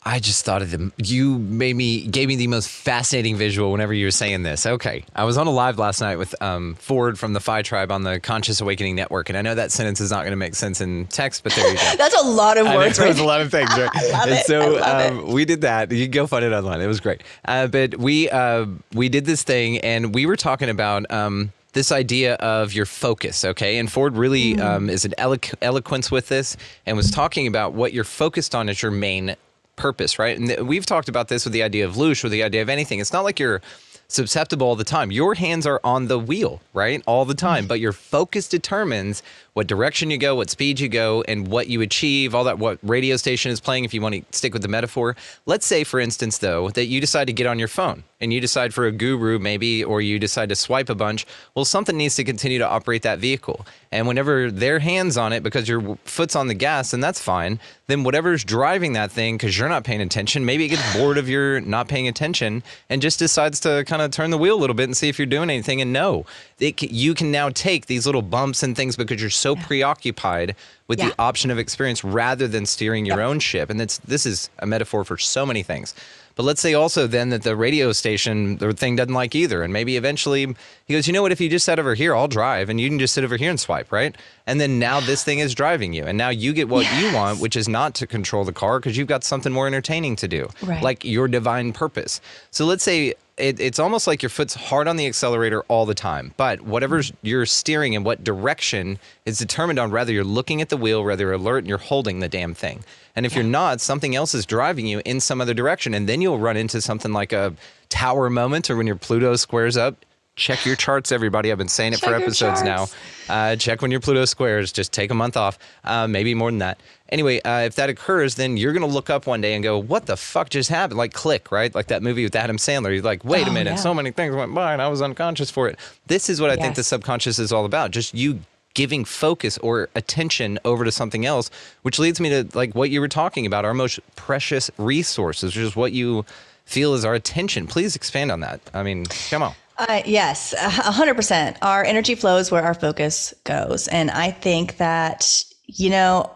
E: I just thought of them. You made me gave me the most fascinating visual whenever you were saying this. Okay, I was on a live last night with um, Ford from the Phi Tribe on the Conscious Awakening Network, and I know that sentence is not going to make sense in text, but there you go.
D: That's a lot of words.
E: That was a lot of things, right?
D: I love
E: and
D: it.
E: so
D: I love
E: um, we did that. You can go find it online. It was great. Uh, but we uh, we did this thing, and we were talking about. Um, this idea of your focus, okay? And Ford really um, is an eloqu- eloquence with this and was talking about what you're focused on as your main purpose, right? And th- we've talked about this with the idea of loosh or the idea of anything. It's not like you're susceptible all the time. Your hands are on the wheel, right? All the time, mm-hmm. but your focus determines what direction you go, what speed you go, and what you achieve, all that, what radio station is playing, if you want to stick with the metaphor. Let's say, for instance, though, that you decide to get on your phone and you decide for a guru, maybe, or you decide to swipe a bunch. Well, something needs to continue to operate that vehicle. And whenever their hands on it because your foot's on the gas, and that's fine, then whatever's driving that thing, because you're not paying attention, maybe it gets bored of your not paying attention and just decides to kind of turn the wheel a little bit and see if you're doing anything. And no, it, you can now take these little bumps and things because you're so preoccupied with
D: Yeah.
E: the option of experience rather than steering your own ship. And it's, this is a metaphor for so many things. But let's say also then that the radio station, the thing doesn't like either. And maybe eventually he goes, you know what, if you just sit over here, I'll drive and you can just sit over here and swipe, right? And then now this thing is driving you. And now you get what you want, which is not to control the car because you've got something more entertaining to do,
D: Right.
E: like your divine purpose. So let's say it, it's almost like your foot's hard on the accelerator all the time. But whatever you're steering in what direction is determined on whether you're looking at the wheel, whether you're alert and you're holding the damn thing. And if you're not, something else is driving you in some other direction. And then you'll run into something like a tower moment or when your Pluto squares up. Check your charts, everybody. I've been saying it
D: Check
E: for episodes now. Uh, check when your Pluto squares. Just take a month off, uh, maybe more than that. Anyway, uh, if that occurs, then you're going to look up one day and go, "What the fuck just happened?" Like Click, right? Like that movie with Adam Sandler. You're like, "Wait a
D: Oh,
E: minute,
D: yeah.
E: so many things went by, and I was unconscious for it." This is what I think the subconscious is all about. Just you giving focus or attention over to something else, which leads me to like what you were talking about, our most precious resources, which is what you feel is our attention. Please expand on that. I mean, come on.
D: Uh, yes, a hundred percent. Our energy flows where our focus goes, and I think that you know,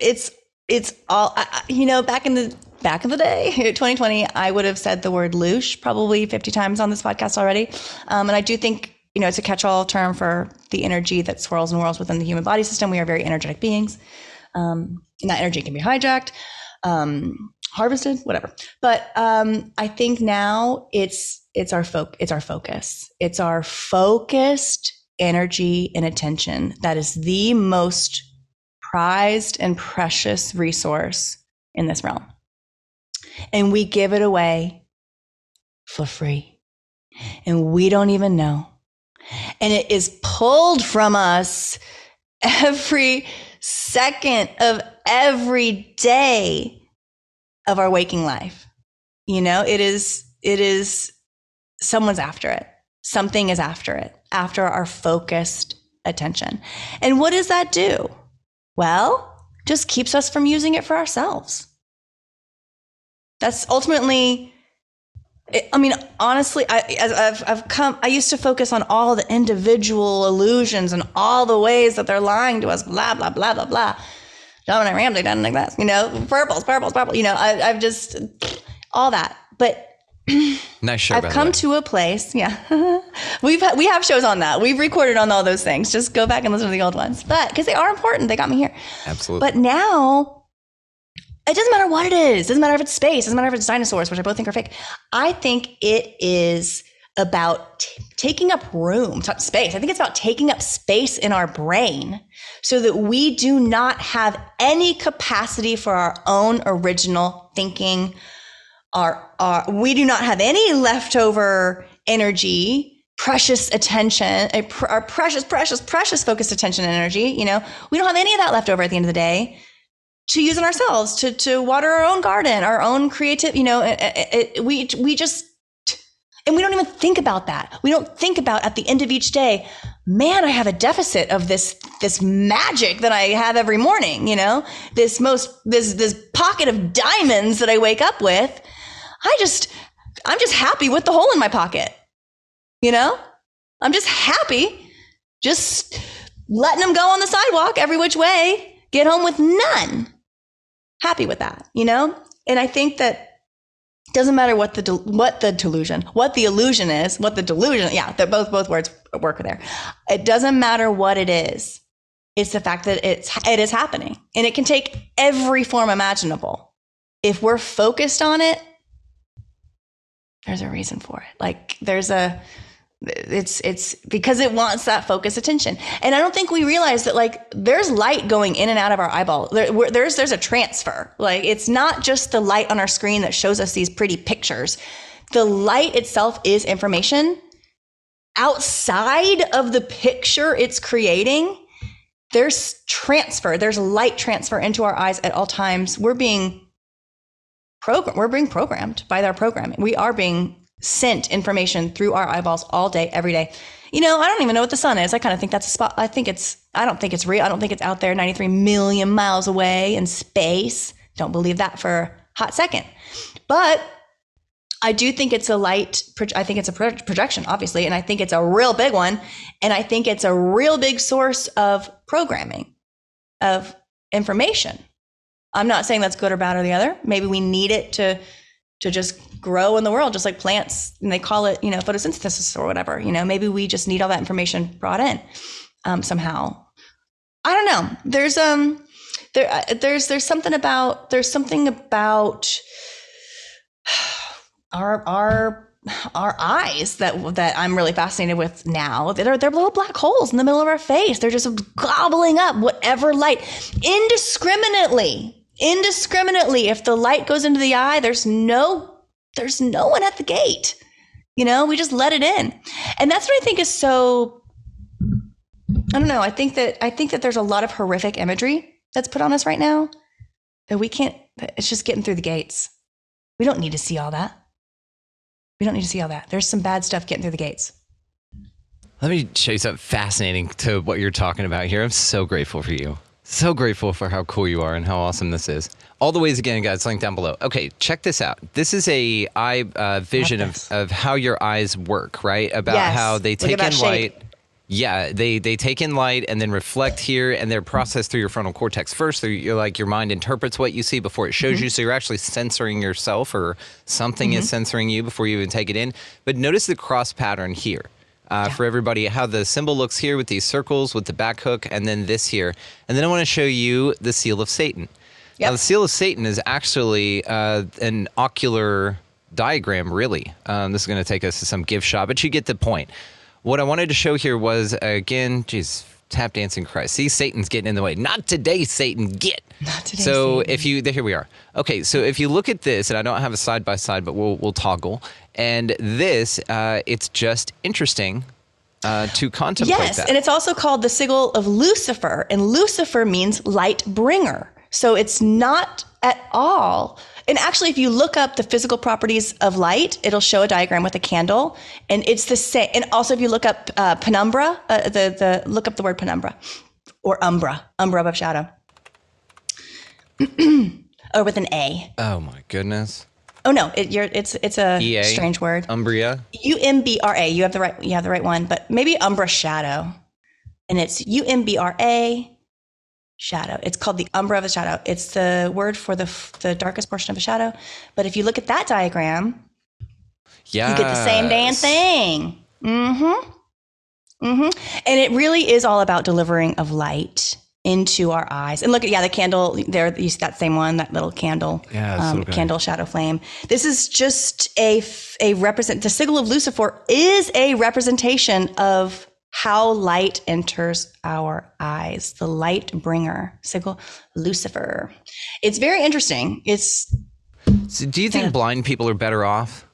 D: it's it's all I- you know. Back in the back in the day, 2020, I would have said the word loosh probably 50 times on this podcast already, um, and I do think you know it's a catch-all term for the energy that swirls and whirls within the human body system. We are very energetic beings, um, and that energy can be hijacked. Um, harvested whatever but um i think now it's it's our foc it's our focus it's our focused energy and attention that is the most prized and precious resource in this realm and we give it away for free and we don't even know and it is pulled from us every second of every day of our waking life. You know, it is, it is, someone's after it. Something is after it, after our focused attention. And what does that do? Well, just keeps us from using it for ourselves. That's ultimately, I mean, honestly, I, as I've, come, I used to focus on all the individual illusions and all the ways that they're lying to us, blah, blah, blah, blah, blah. Dominic Ramsey done like that, you know, purples, purples, purple, you know, I, I've just, all that. But
E: Nice show.
D: I've come to a place. Yeah, we've we have shows on that. We've recorded on all those things. Just go back and listen to the old ones, but because they are important, they got me here.
E: Absolutely.
D: But now, it doesn't matter what it is. It doesn't matter if it's space. It doesn't matter if it's dinosaurs, which I both think are fake. I think it is about t- taking up room, t- space. I think it's about taking up space in our brain so that we do not have any capacity for our own original thinking. Our, our, we do not have any leftover energy, precious attention, eh, our precious, precious, precious focused attention and energy. You know, we don't have any of that left over at the end of the day to use on ourselves, to to water our own garden, our own creative. You know, it, it, it, we we just and we don't even think about that. We don't think about at the end of each day, man, I have a deficit of this this magic that I have every morning, you know? This most this this pocket of diamonds that I wake up with. I just I'm just happy with the hole in my pocket. You know? I'm just happy just letting them go on the sidewalk every which way, get home with none. Happy with that, you know? And I think that doesn't matter what the del- what the delusion, what the illusion is, what the delusion. Yeah, they're both both words work there. It doesn't matter what it is. It's the fact that it's it is happening, and it can take every form imaginable. If we're focused on it, there's a reason for it. Like there's a it's it's because it wants that focused attention. And i don't think we realize that like there's light going in and out of our eyeball. There, there's there's a transfer. Like it's not just the light on our screen that shows us these pretty pictures. The light itself is information. Outside of the picture it's creating there's transfer. There's light transfer into our eyes at all times. We're being program we're being programmed by their programming. We are being sent information through our eyeballs all day every day. You know i don't even know what the sun is. I kind of think that's a spot i think it's i don't think it's real. I don't think it's out there 93 million miles away in space. Don't believe that for a hot second. But i do think it's a light i think it's a projection obviously and i think it's a real big one and i think it's a real big source of programming of information I'm not saying that's good or bad or the other. Maybe we need it to to just grow in the world, just like plants, and they call it, you know, photosynthesis or whatever. You know, maybe we just need all that information brought in um, somehow. I don't know. There's um there uh, there's there's something about there's something about our our our eyes that that I'm really fascinated with now. They're they're little black holes in the middle of our face. They're just gobbling up whatever light indiscriminately. Indiscriminately. If the light goes into the eye, there's no there's no one at the gate. You know, we just let it in. And that's what I think is so I don't know. I think that I think that there's a lot of horrific imagery that's put on us right now that we can't it's just getting through the gates. We don't need to see all that. We don't need to see all that. There's some bad stuff getting through the gates.
E: Let me show you something fascinating to what you're talking about here. I'm so grateful for you. So grateful for how cool you are and how awesome this is. All the ways again, guys, link down below. Okay, check this out. This is a eye uh, vision of, of how your eyes work, right? About
D: Yes.
E: how they take in
D: shape.
E: light. Yeah, they they take in light and then reflect here, and they're processed through your frontal cortex first. They're, you're like your mind interprets what you see before it shows
D: Mm-hmm.
E: you, so you're actually censoring yourself, or something is censoring you before you even take it in. But notice the cross pattern here. Uh, For everybody, how the symbol looks here with these circles, with the back hook, and then this here. And then I want to show you the seal of Satan. Now, the seal of Satan is actually uh, an ocular diagram, really. Um, this is going to take us to some gift shop, but you get the point. What I wanted to show here was, again, geez, tap dancing Christ. See, Satan's getting in the way. Not today, Satan, get.
D: Not today,
E: So
D: Satan.
E: if you, here we are. Okay, so if you look at this, and I don't have a side by side, but we'll, we'll toggle. And this, uh, it's just interesting uh, to contemplate
D: Yes,
E: that.
D: and it's also called the sigil of Lucifer, and Lucifer means light bringer. So it's not at all. And actually, if you look up the physical properties of light, it'll show a diagram with a candle, and it's the same. And also, if you look up uh, penumbra, uh, the the look up the word penumbra or umbra, umbra above shadow, or with an A.
E: oh my goodness.
D: Oh no, it, you're, it's it's a
E: EA.
D: strange word.
E: Umbria.
D: U M B R A. You have the right. You have the right one, but maybe Umbra Shadow, and it's U M B R A shadow. It's called the Umbra of a shadow. It's the word for the the darkest portion of a shadow. But if you look at that diagram,
E: Yeah.
D: You get the same damn thing. Mm-hmm. Mm-hmm. And it really is all about delivering of light into our eyes. And look at yeah, the candle there. You see that same one, that little candle,
E: Yeah,
D: um, candle shadow flame. This is just a a represent. The sigil of Lucifer is a representation of how light enters our eyes. The light bringer, sigil Lucifer. It's very interesting. It's
E: So do you think
D: Yeah.
E: blind people are better off?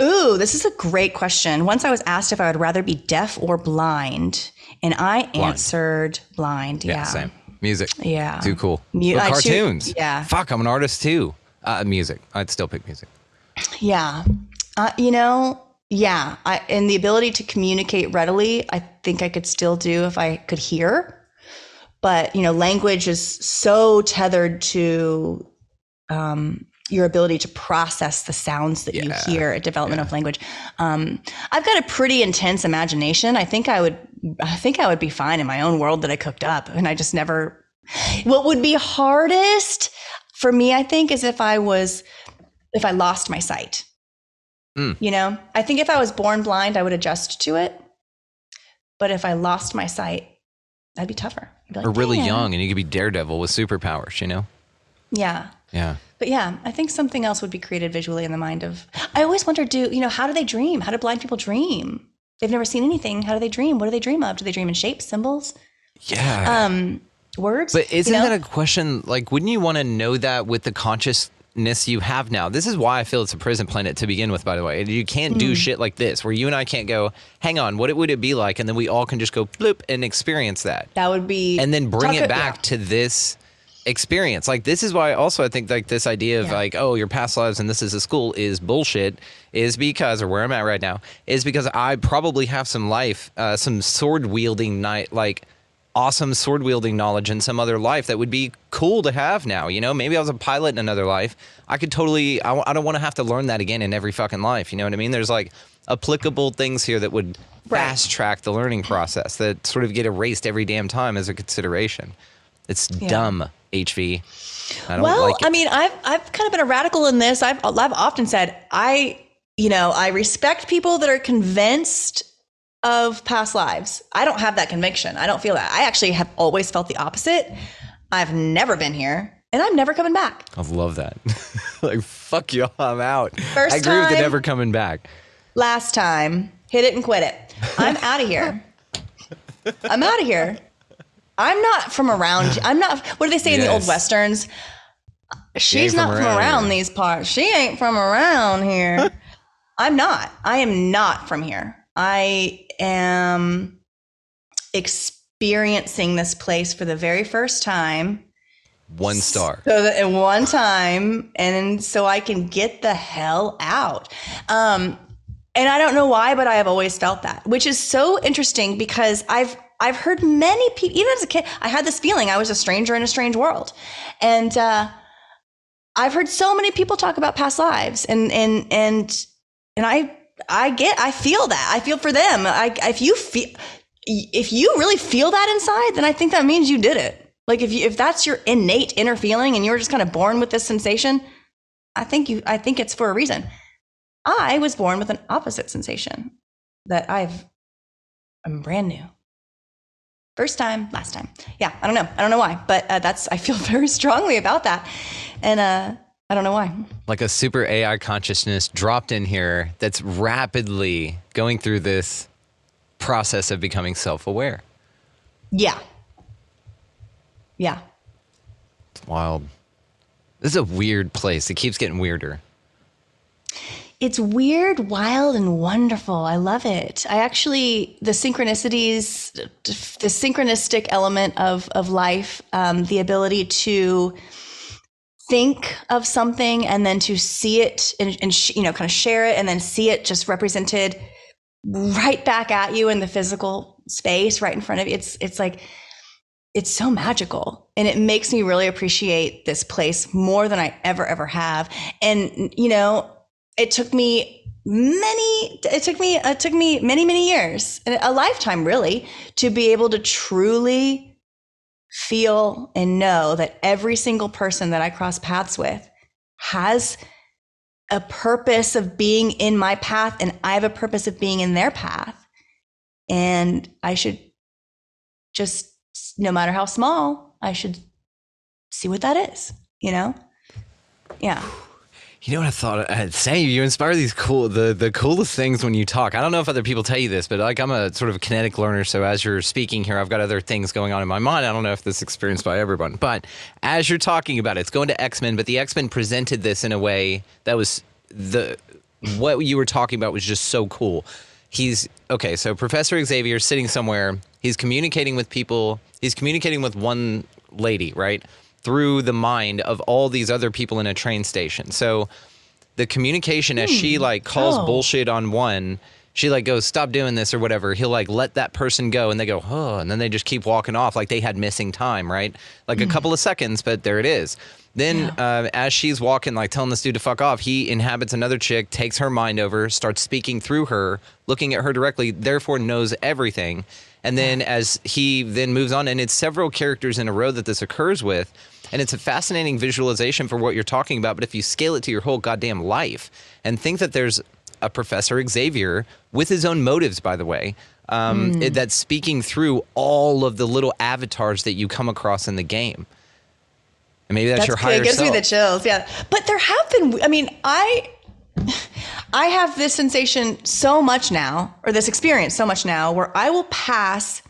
D: Ooh, this is a great question. Once I was asked if I would rather be deaf or blind, and I answered blind. Yeah.
E: same. Music.
D: Yeah.
E: Too cool.
D: Mu-
E: Or
D: I choo-
E: cartoons.
D: yeah.
E: Fuck, I'm an artist too. Uh, music. I'd still pick music.
D: Yeah. Uh, you know, yeah. I, and the ability to communicate readily, I think I could still do if I could hear. But, you know, language is so tethered to um, your ability to process the sounds that you hear at development of language. Um, I've got a pretty intense imagination. I think I would, I think I would be fine in my own world that I cooked up, and I just never. What would be hardest for me, I think, is if I was, if I lost my sight.
E: Mm.
D: You know, I think if I was born blind, I would adjust to it. But if I lost my sight, that'd be tougher. Be like,
E: or really
D: "Damn."
E: young and you could be Daredevil with superpowers, you know?
D: Yeah.
E: Yeah.
D: But yeah, I think something else would be created visually in the mind of. I always wonder, do you know how do they dream? How do blind people dream? They've never seen anything. How do they dream? What do they dream of? Do they dream in shapes, symbols,
E: Yeah.
D: um, words?
E: But isn't
D: you know?
E: that a question? Like, wouldn't you want to know that with the consciousness you have now? This is why I feel it's a prison planet to begin with, by the way. You can't
D: Hmm.
E: do shit like this where you and I can't go, hang on, what would it be like? And then we all can just go bloop and experience that.
D: that would be
E: And then bring it back
D: yeah.
E: to this experience. Like, this is why also I think like this idea of
D: Yeah.
E: like, oh, your past lives and this is a school is bullshit, is because, or where I'm at right now, is because I probably have some life, uh, some sword wielding knight, like, awesome sword wielding knowledge in some other life that would be cool to have now. You know, maybe I was a pilot in another life. I could totally, I, w- I don't want to have to learn that again in every fucking life. You know what I mean? There's like applicable things here that would
D: Right.
E: fast track the learning process that sort of get erased every damn time as a consideration. It's dumb, HV. I don't
D: well,
E: like it.
D: I mean, I've I've kind of been a radical in this. I've I've often said I, you know, I respect people that are convinced of past lives. I don't have that conviction. I don't feel that. I actually have always felt the opposite. I've never been here, and I'm never coming back.
E: I love that. like, fuck you, I'm out.
D: First
E: I agree with the never coming back.
D: Last time, hit it and quit it. I'm out of here. I'm out of here. I'm not from around. I'm not. What do they say in the old westerns? She's
E: ain't
D: not
E: from
D: from
E: around
D: around these parts. She ain't from around here. I'm not. I am not from here. I am experiencing this place for the very first time.
E: One star.
D: So that at one time, and so I can get the hell out. Um, and I don't know why, but I have always felt that, which is so interesting because I've I've heard many people, even as a kid, I had this feeling I was a stranger in a strange world, and uh, I've heard so many people talk about past lives, and and and and I I get I feel that I feel for them. I if you feel if you really feel that inside, then I think that means you did it. Like if you if that's your innate inner feeling and you were just kind of born with this sensation, I think you I think it's for a reason. I was born with an opposite sensation that I've I'm brand new. First time, last time. Yeah, I don't know. I don't know why, but uh, that's I feel very strongly about that, and uh, I don't know why.
E: like a super AI consciousness dropped in here that's rapidly going through this process of becoming self aware.
D: Yeah, yeah.
E: It's wild. This is a weird place. It keeps getting weirder.
D: It's weird, wild, and wonderful. I love it. I actually the synchronicities, the synchronistic element of of life, um, the ability to think of something and then to see it and, and sh- you know kind of share it and then see it just represented right back at you in the physical space right in front of you. It's it's like it's so magical and it makes me really appreciate this place more than I ever ever have. And you know, it took me many it took me it took me many many years, a lifetime really, to be able to truly feel and know that every single person that I cross paths with has a purpose of being in my path and I have a purpose of being in their path. And I should just, no matter how small, I should see what that is, you know? Yeah.
E: You know what I thought? Uh, I'd say you inspire these cool, the the coolest things when you talk. I don't know if other people tell you this, but like I'm a sort of a kinetic learner. So as you're speaking here, I've got other things going on in my mind. I don't know if this is experienced by everyone, but as you're talking about it, it's going to X Men. But the X Men presented this in a way that was the what you were talking about was just so cool. He's okay. So Professor Xavier sitting somewhere. He's communicating with people. He's communicating with one lady, right? Through the mind of all these other people in a train station. So the communication as she like calls
D: Oh.
E: bullshit on one, she like goes, stop doing this or whatever. He'll like let that person go and they go, oh, and then they just keep walking off like they had missing time, right? Like a couple of seconds, but there it is. Then uh, as she's walking, like telling this dude to fuck off, he inhabits another chick, takes her mind over, starts speaking through her, looking at her directly, therefore knows everything. And then as he then moves on, and it's several characters in a row that this occurs with, and it's a fascinating visualization for what you're talking about. But if you scale it to your whole goddamn life and think that there's a Professor Xavier with his own motives, by the way, um, it- that's speaking through all of the little avatars that you come across in the game. And maybe that's, your
D: good.
E: higher
D: It gives me the chills. Yeah. But there have been, I mean, I. I have this sensation so much now, or this experience so much now, where I will pass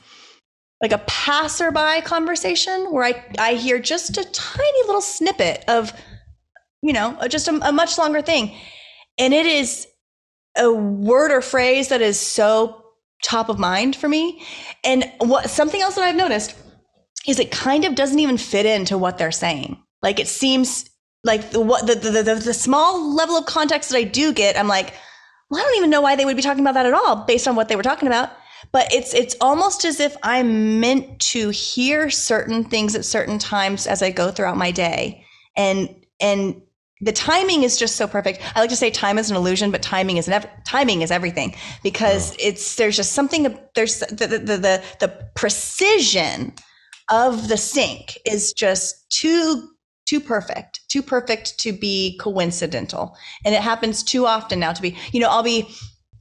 D: like a passerby conversation where I, I hear just a tiny little snippet of, you know, just a, a much longer thing. And it is a word or phrase that is so top of mind for me. And what something else that I've noticed is it kind of doesn't even fit into what they're saying. Like it seems like the what the the, the the small level of context that I do get, I'm like, well, I don't even know why they would be talking about that at all based on what they were talking about. But it's it's almost as if I'm meant to hear certain things at certain times as I go throughout my day. And and the timing is just so perfect. I like to say time is an illusion, but timing is never timing is everything because it's there's just something there's the the the, the, the precision of the sync is just too too perfect too perfect to be coincidental and it happens too often now to be you know i'll be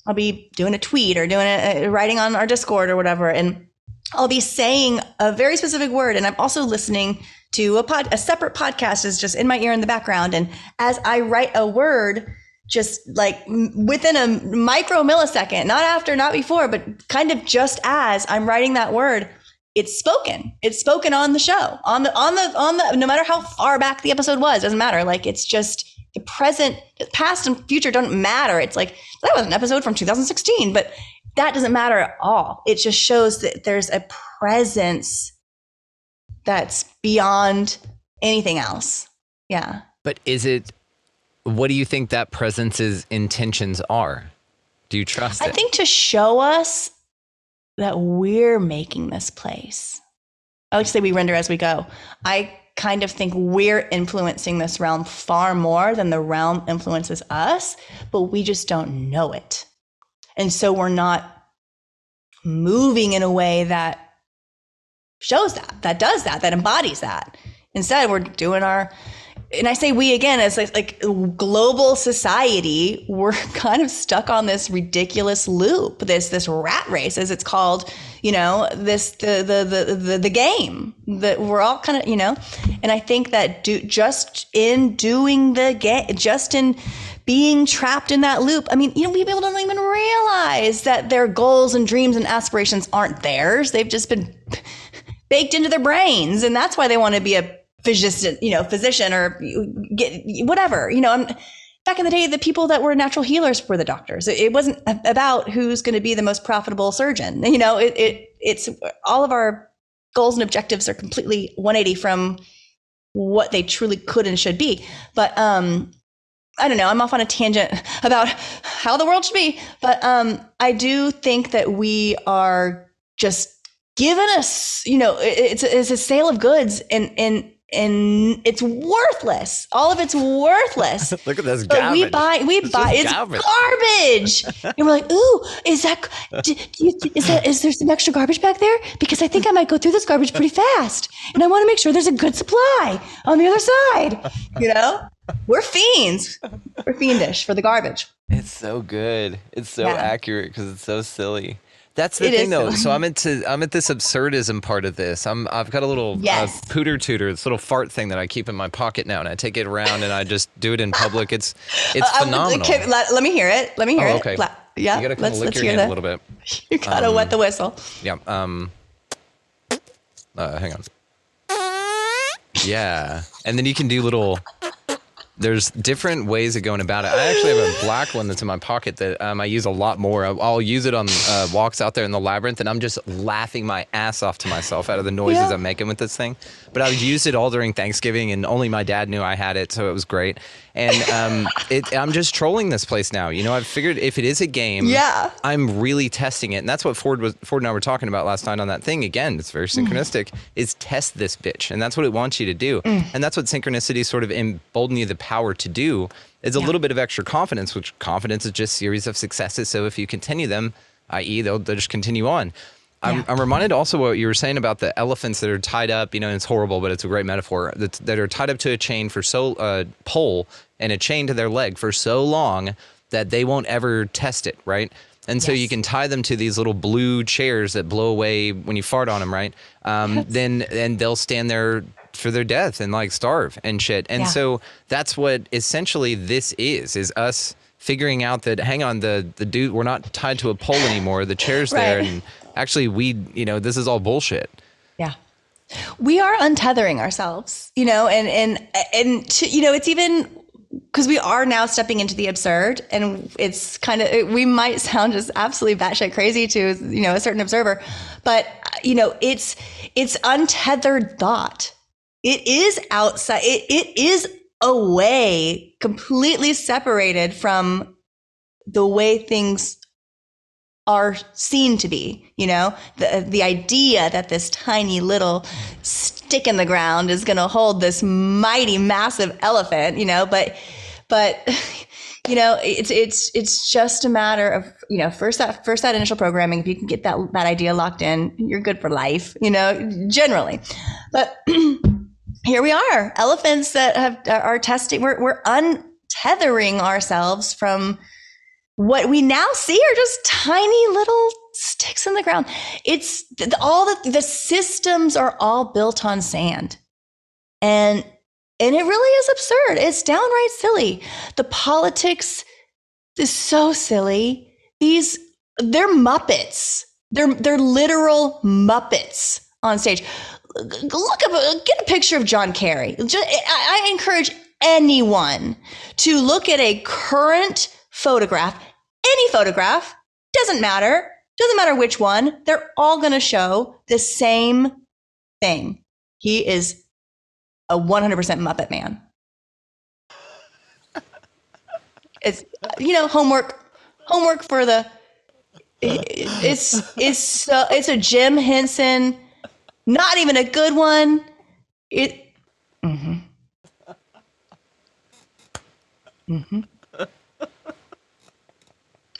D: i'll be doing a tweet or doing a, writing on our discord or whatever and i'll be saying a very specific word and i'm also listening to a pod a separate podcast is just in my ear in the background and as i write a word just like within a micro millisecond not after not before but kind of just as i'm writing that word it's spoken. It's spoken on the show on the on the on the no matter how far back the episode was doesn't matter. Like it's just the present past and future don't matter it's like that was an episode from 2016 but that doesn't matter at all it just shows that there's a presence that's beyond anything else yeah
E: But is it? What do you think that presence's intentions are? Do you trust
D: i
E: it?
D: think to show us that we're making this place i like to say we render as we go i kind of think we're influencing this realm far more than the realm influences us but we just don't know it. And so we're not moving in a way that shows that that does that that embodies that. Instead we're doing our and i say we again as like, like global society we're kind of stuck on this ridiculous loop this this rat race as it's called you know this the the the the, the game that we're all kind of you know? And i think that do, just in doing the game just in being trapped in that loop i mean you know people don't even realize that their goals and dreams and aspirations aren't theirs. They've just been baked into their brains and that's why they want to be a physician you know physician or get whatever you know I'm, back in the day the people that were natural healers were the doctors. It, wasn't about who's going to be the most profitable surgeon. You know it, it it's all of our goals and objectives are completely 180 from what they truly could and should be. But um I don't know. I'm off on a tangent about how the world should be, but um, I do think that we are just given us, you know, it's, it's a sale of goods, and and and it's worthless. All of it's worthless.
E: Look at this
D: But we
E: garbage.
D: buy, we
E: This
D: buy, it's
E: garbage.
D: garbage. and we're like, ooh, is that, do, do you, is that, is there some extra garbage back there? Because I think I might go through this garbage pretty fast. And I want to make sure there's a good supply on the other side, you know? We're fiends. We're fiendish for the garbage.
E: It's so good. It's so
D: Yeah.
E: accurate because it's so silly. That's the
D: It
E: thing, though.
D: silly.
E: So I'm into I'm at this absurdism part of this. I'm I've got a little
D: Yes.
E: uh, pooter tutor, this little fart thing that I keep in my pocket now, and I take it around and I just do it in public. It's it's
D: Uh, uh,
E: phenomenal.
D: let, let me hear it. Let me hear
E: oh,
D: it.
E: okay.
D: La- yeah,
E: you gotta
D: let's,
E: lick
D: let's
E: your hand
D: that.
E: a little bit.
D: You gotta wet the whistle.
E: Yeah. Um. Uh, hang on. Yeah, and then you can do little. There's different ways of going about it. I actually have a black one that's in my pocket that um, I use a lot more. I'll, use it on uh, walks out there in the labyrinth, and I'm just laughing my ass off to myself out of the noises
D: Yeah.
E: I'm making with this thing. But I've used it all during Thanksgiving, and only my dad knew I had it, so it was great. And um, it, I'm just trolling this place now. You know, I've figured if it is a game,
D: Yeah.
E: I'm really testing it, and that's what Ford was. Ford and I were talking about last night on that thing. Again, it's very
D: Mm.
E: synchronistic. Is test this bitch, and that's what it wants you to do,
D: Mm.
E: and that's what synchronicity sort of embolden you the power to do. Is a
D: Yeah.
E: little bit of extra confidence, which confidence is just series of successes. So if you continue them, i.e., they'll, they'll just continue on. I'm,
D: Yeah.
E: I'm reminded also what you were saying about the elephants that are tied up. You know, and it's horrible, but it's a great metaphor. That, that are tied up to a chain for so uh, pole and a chain to their leg for so long that they won't ever test it, right? And so you can tie them to these little blue chairs that blow away when you fart on them, right? Um, then and they'll stand there for their death and like starve and shit. And
D: Yeah.
E: so that's what essentially this is: is us figuring out that hang on, the the dude, we're not tied to a pole anymore. The chair's there, and actually, we, you know, this is all bullshit.
D: Yeah. We are untethering ourselves, you know, and and and to, you know, it's even because we are now stepping into the absurd, and it's kind of we might sound just absolutely batshit crazy to you know a certain observer, but you know, it's it's untethered thought. It is outside. It it is away, completely separated from the way things are seen to be you know? The the idea that this tiny little stick in the ground is going to hold this mighty massive elephant you know? But but you know it's it's it's just a matter of you know first that first that initial programming if you can get that that idea locked in you're good for life you know generally. But here we are elephants that have are testing we're we're untethering ourselves from what we now see are just tiny little sticks in the ground. It's all the the systems are all built on sand, and and it really is absurd. It's downright silly. The politics is so silly. These they're muppets. They're they're literal muppets on stage. Look up, get a picture of John Kerry. I encourage anyone to look at a current photograph, any photograph, doesn't matter, doesn't matter which one, they're all going to show the same thing. He is a 100% Muppet Man. It's, you know, homework, homework for the, it's, it's, so, it's a Jim Henson, not even a good one. It, mm-hmm. Mm-hmm.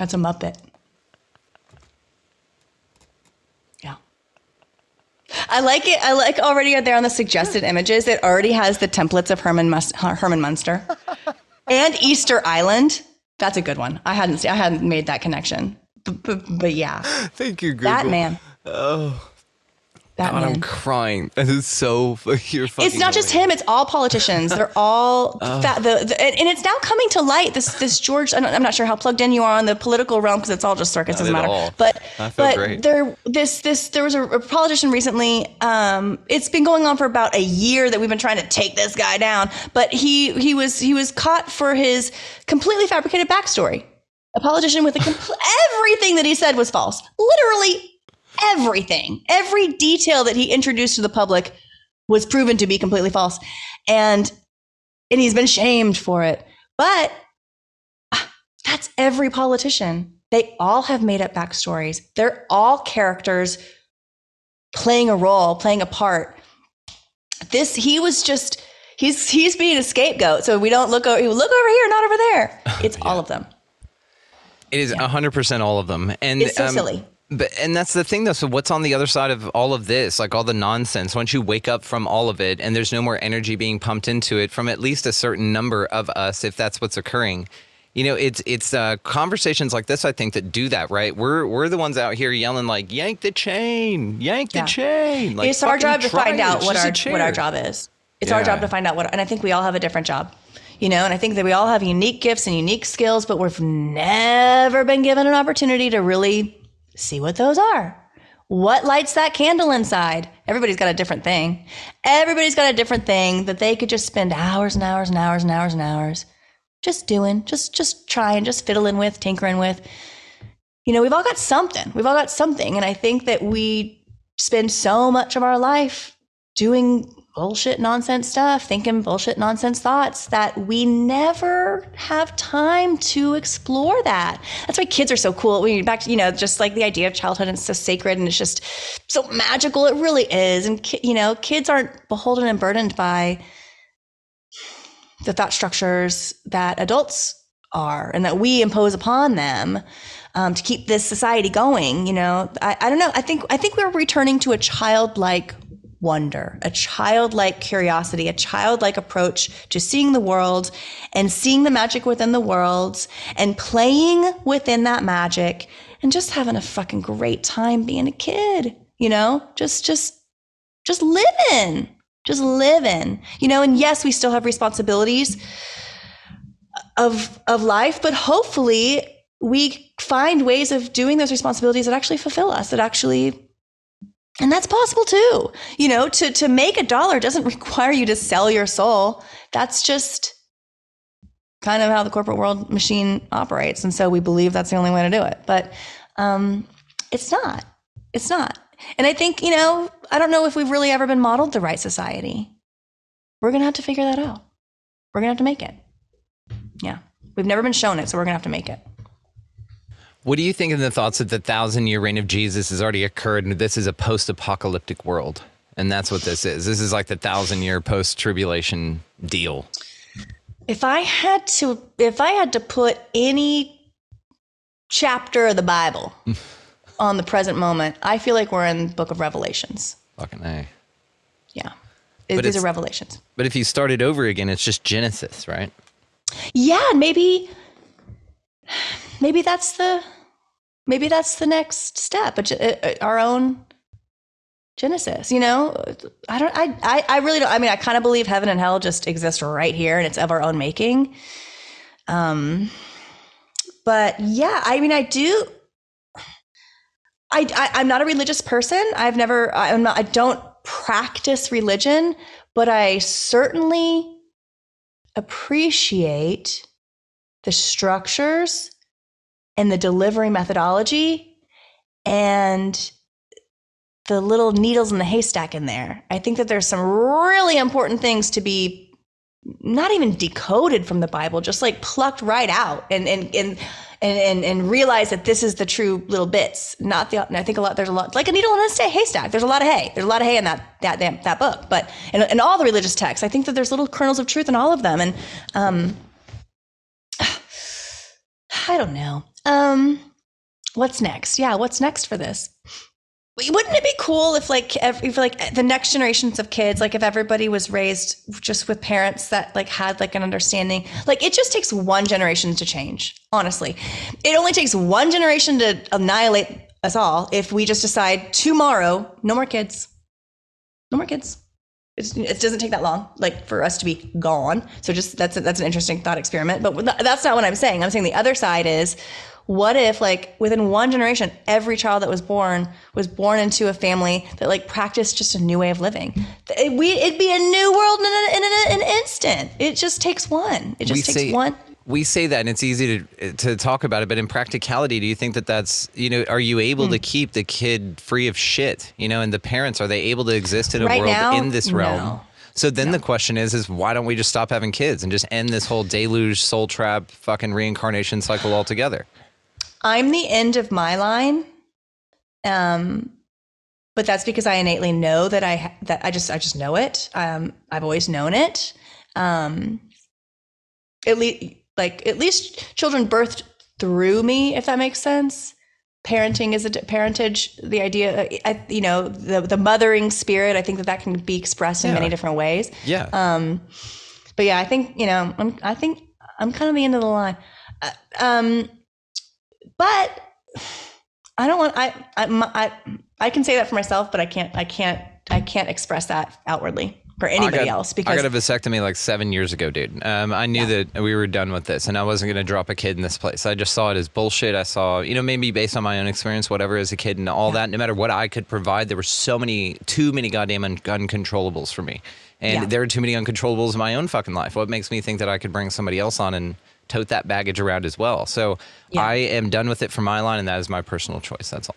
D: That's a Muppet. Yeah. I like it. I like already there on the suggested images. It already has the templates of Herman Mus- Herman Munster and Easter Island. That's a good one. I hadn't I hadn't made that connection. But, but, but yeah,
E: Thank you, Google.
D: that man.
E: Oh,
D: That
E: God,
D: man.
E: I'm crying. That is so. You're fucking.
D: It's not just him; it's all politicians. They're all fat. The, the and it's now coming to light. This this George. I'm not- I'm not sure how plugged in you are on the political realm because it's all just circus.
E: Not
D: Doesn't
E: at
D: matter.
E: all.
D: But
E: I feel
D: but
E: great.
D: there this this there was a, a politician recently. Um, it's been going on for about a year that we've been trying to take this guy down. But he he was he was caught for his completely fabricated backstory. A politician with a compl- everything that he said was false. Literally everything, every detail that he introduced to the public was proven to be completely false, and and he's been shamed for it. But ah, that's every politician. They all have made up backstories. They're all characters playing a role, playing a part. This he was just he's he's being a scapegoat. So we don't look over look over here, not over there. It's all of them.
E: It is 100% all of them. And
D: It's so
E: um,
D: silly.
E: But and that's the thing though. So what's on the other side of all of this? Like all the nonsense. Once you wake up from all of it and there's no more energy being pumped into it from at least a certain number of us, if that's what's occurring. You know, it's it's uh, conversations like this I think that do that, right? We're we're the ones out here yelling like yank the chain, yank the chain. Like,
D: it's our job to find
E: it.
D: out what
E: just
D: our what our job is. It's our job to find out what, and I think we all have a different job, you know. And I think that we all have unique gifts and unique skills, but we've never been given an opportunity to really see what those are. What lights that candle inside? Everybody's got a different thing. Everybody's got a different thing that they could just spend hours and hours and hours and hours and hours just doing, just just trying, just fiddling with, tinkering with you know, we've all got something. We've all got something. And I think that we spend so much of our life doing bullshit nonsense stuff, thinking bullshit nonsense thoughts that we never have time to explore that. That's why kids are so cool. We back to, you know, just like the idea of childhood and it's so sacred and it's just so magical. It really is. And, you know, kids aren't beholden and burdened by the thought structures that adults are and that we impose upon them um, to keep this society going. You know, I, I don't know. I think I think we're returning to a childlike wonder, a childlike curiosity, a childlike approach to seeing the world and seeing the magic within the world and playing within that magic and just having a fucking great time being a kid. You know, just just just living, just living. You know, and yes, we still have responsibilities of of life, but hopefully we find ways of doing those responsibilities that actually fulfill us, that actually and that's possible too. You know, to to make a dollar doesn't require you to sell your soul. That's just kind of how the corporate world machine operates. And so we believe that's the only way to do it. But um, it's not. It's not. And I think, you know, I don't know if we've really ever been modeled the right society. We're to have to figure that out. We're to have to make it. Yeah. We've never been shown it, so we're to have to make it.
E: What do you think of the thoughts that the thousand year reign of Jesus has already occurred and this is a post apocalyptic world? And that's what this is. This is like the thousand year post tribulation deal.
D: If I had to if I had to put any chapter of the Bible on the present moment, I feel like we're in the book of Revelations.
E: Fucking A.
D: Yeah.
E: But
D: These are revelations.
E: But if you started over again, it's just Genesis, right?
D: Yeah, maybe maybe that's the maybe that's the next step, ge- uh, our own Genesis. You know, I don't. I I, I really don't. I mean, I kind of believe heaven and hell just exist right here, and it's of our own making. Um, but yeah, I mean, I do. I, I I'm not a religious person. I've never. I'm not. I don't practice religion, but I certainly appreciate the structures and the delivery methodology and the little needles in the haystack in there. I think that there's some really important things to be not even decoded from the Bible, just like plucked right out and and and and and, and realize that this is the true little bits. Not the. and I think a lot. There's a lot like a needle in a haystack. There's a lot of hay. There's a lot of hay in that that that, that book. But in, in all the religious texts, I think that there's little kernels of truth in all of them. And um, I don't know. Um, what's next? Yeah, what's next for this? Wouldn't it be cool if, like, ev- if like the next generations of kids, like, if everybody was raised just with parents that like had like an understanding? Like, it just takes one generation to change. Honestly, it only takes one generation to annihilate us all. If we just decide tomorrow, no more kids, no more kids. It's, it doesn't take that long, like for us to be gone. So just that's a, that's an interesting thought experiment. But that's not what I'm saying. I'm saying the other side is, what if like within one generation, every child that was born was born into a family that like practiced just a new way of living? It, we it'd be a new world in an, in an, an instant. It just takes one. It just
E: we
D: takes
E: say
D: one.
E: We say that and it's easy to to talk about it but in practicality do you think that that's you know are you able
D: Hmm.
E: to keep the kid free of shit you know and the parents are they able to exist in a
D: Right
E: world
D: now,
E: in this realm
D: no.
E: so then the question is is why don't we just stop having kids and just end this whole deluge soul trap fucking reincarnation cycle altogether
D: I'm the end of my line. Um, but that's because I innately know that I that I just I just know it. Um, I've always known it. Um, at least like at least children birthed through me, if that makes sense. parenting is a parentage. The idea, I, you know, the the mothering spirit. I think that that can be expressed in
E: Yeah.
D: many different ways.
E: Yeah.
D: Um, but yeah, I think you know, I'm, I think I'm kind of the end of the line. Uh, um, but I don't want. I, I my- I I can say that for myself, but I can't. I can't. I can't express that outwardly for anybody
E: I got,
D: else
E: I got a vasectomy like seven years ago, dude. Um, I knew that we were done with this, and I wasn't going to drop a kid in this place. I just saw it as bullshit. I saw, you know, maybe based on my own experience, whatever, as a kid, and all that. No matter what I could provide, there were so many, too many goddamn un- uncontrollables for me, and
D: Yeah.
E: there are too many uncontrollables in my own fucking life. What makes me think that I could bring somebody else on and tote that baggage around as well? So
D: Yeah.
E: I am done with it for my line, and that is my personal choice. That's all.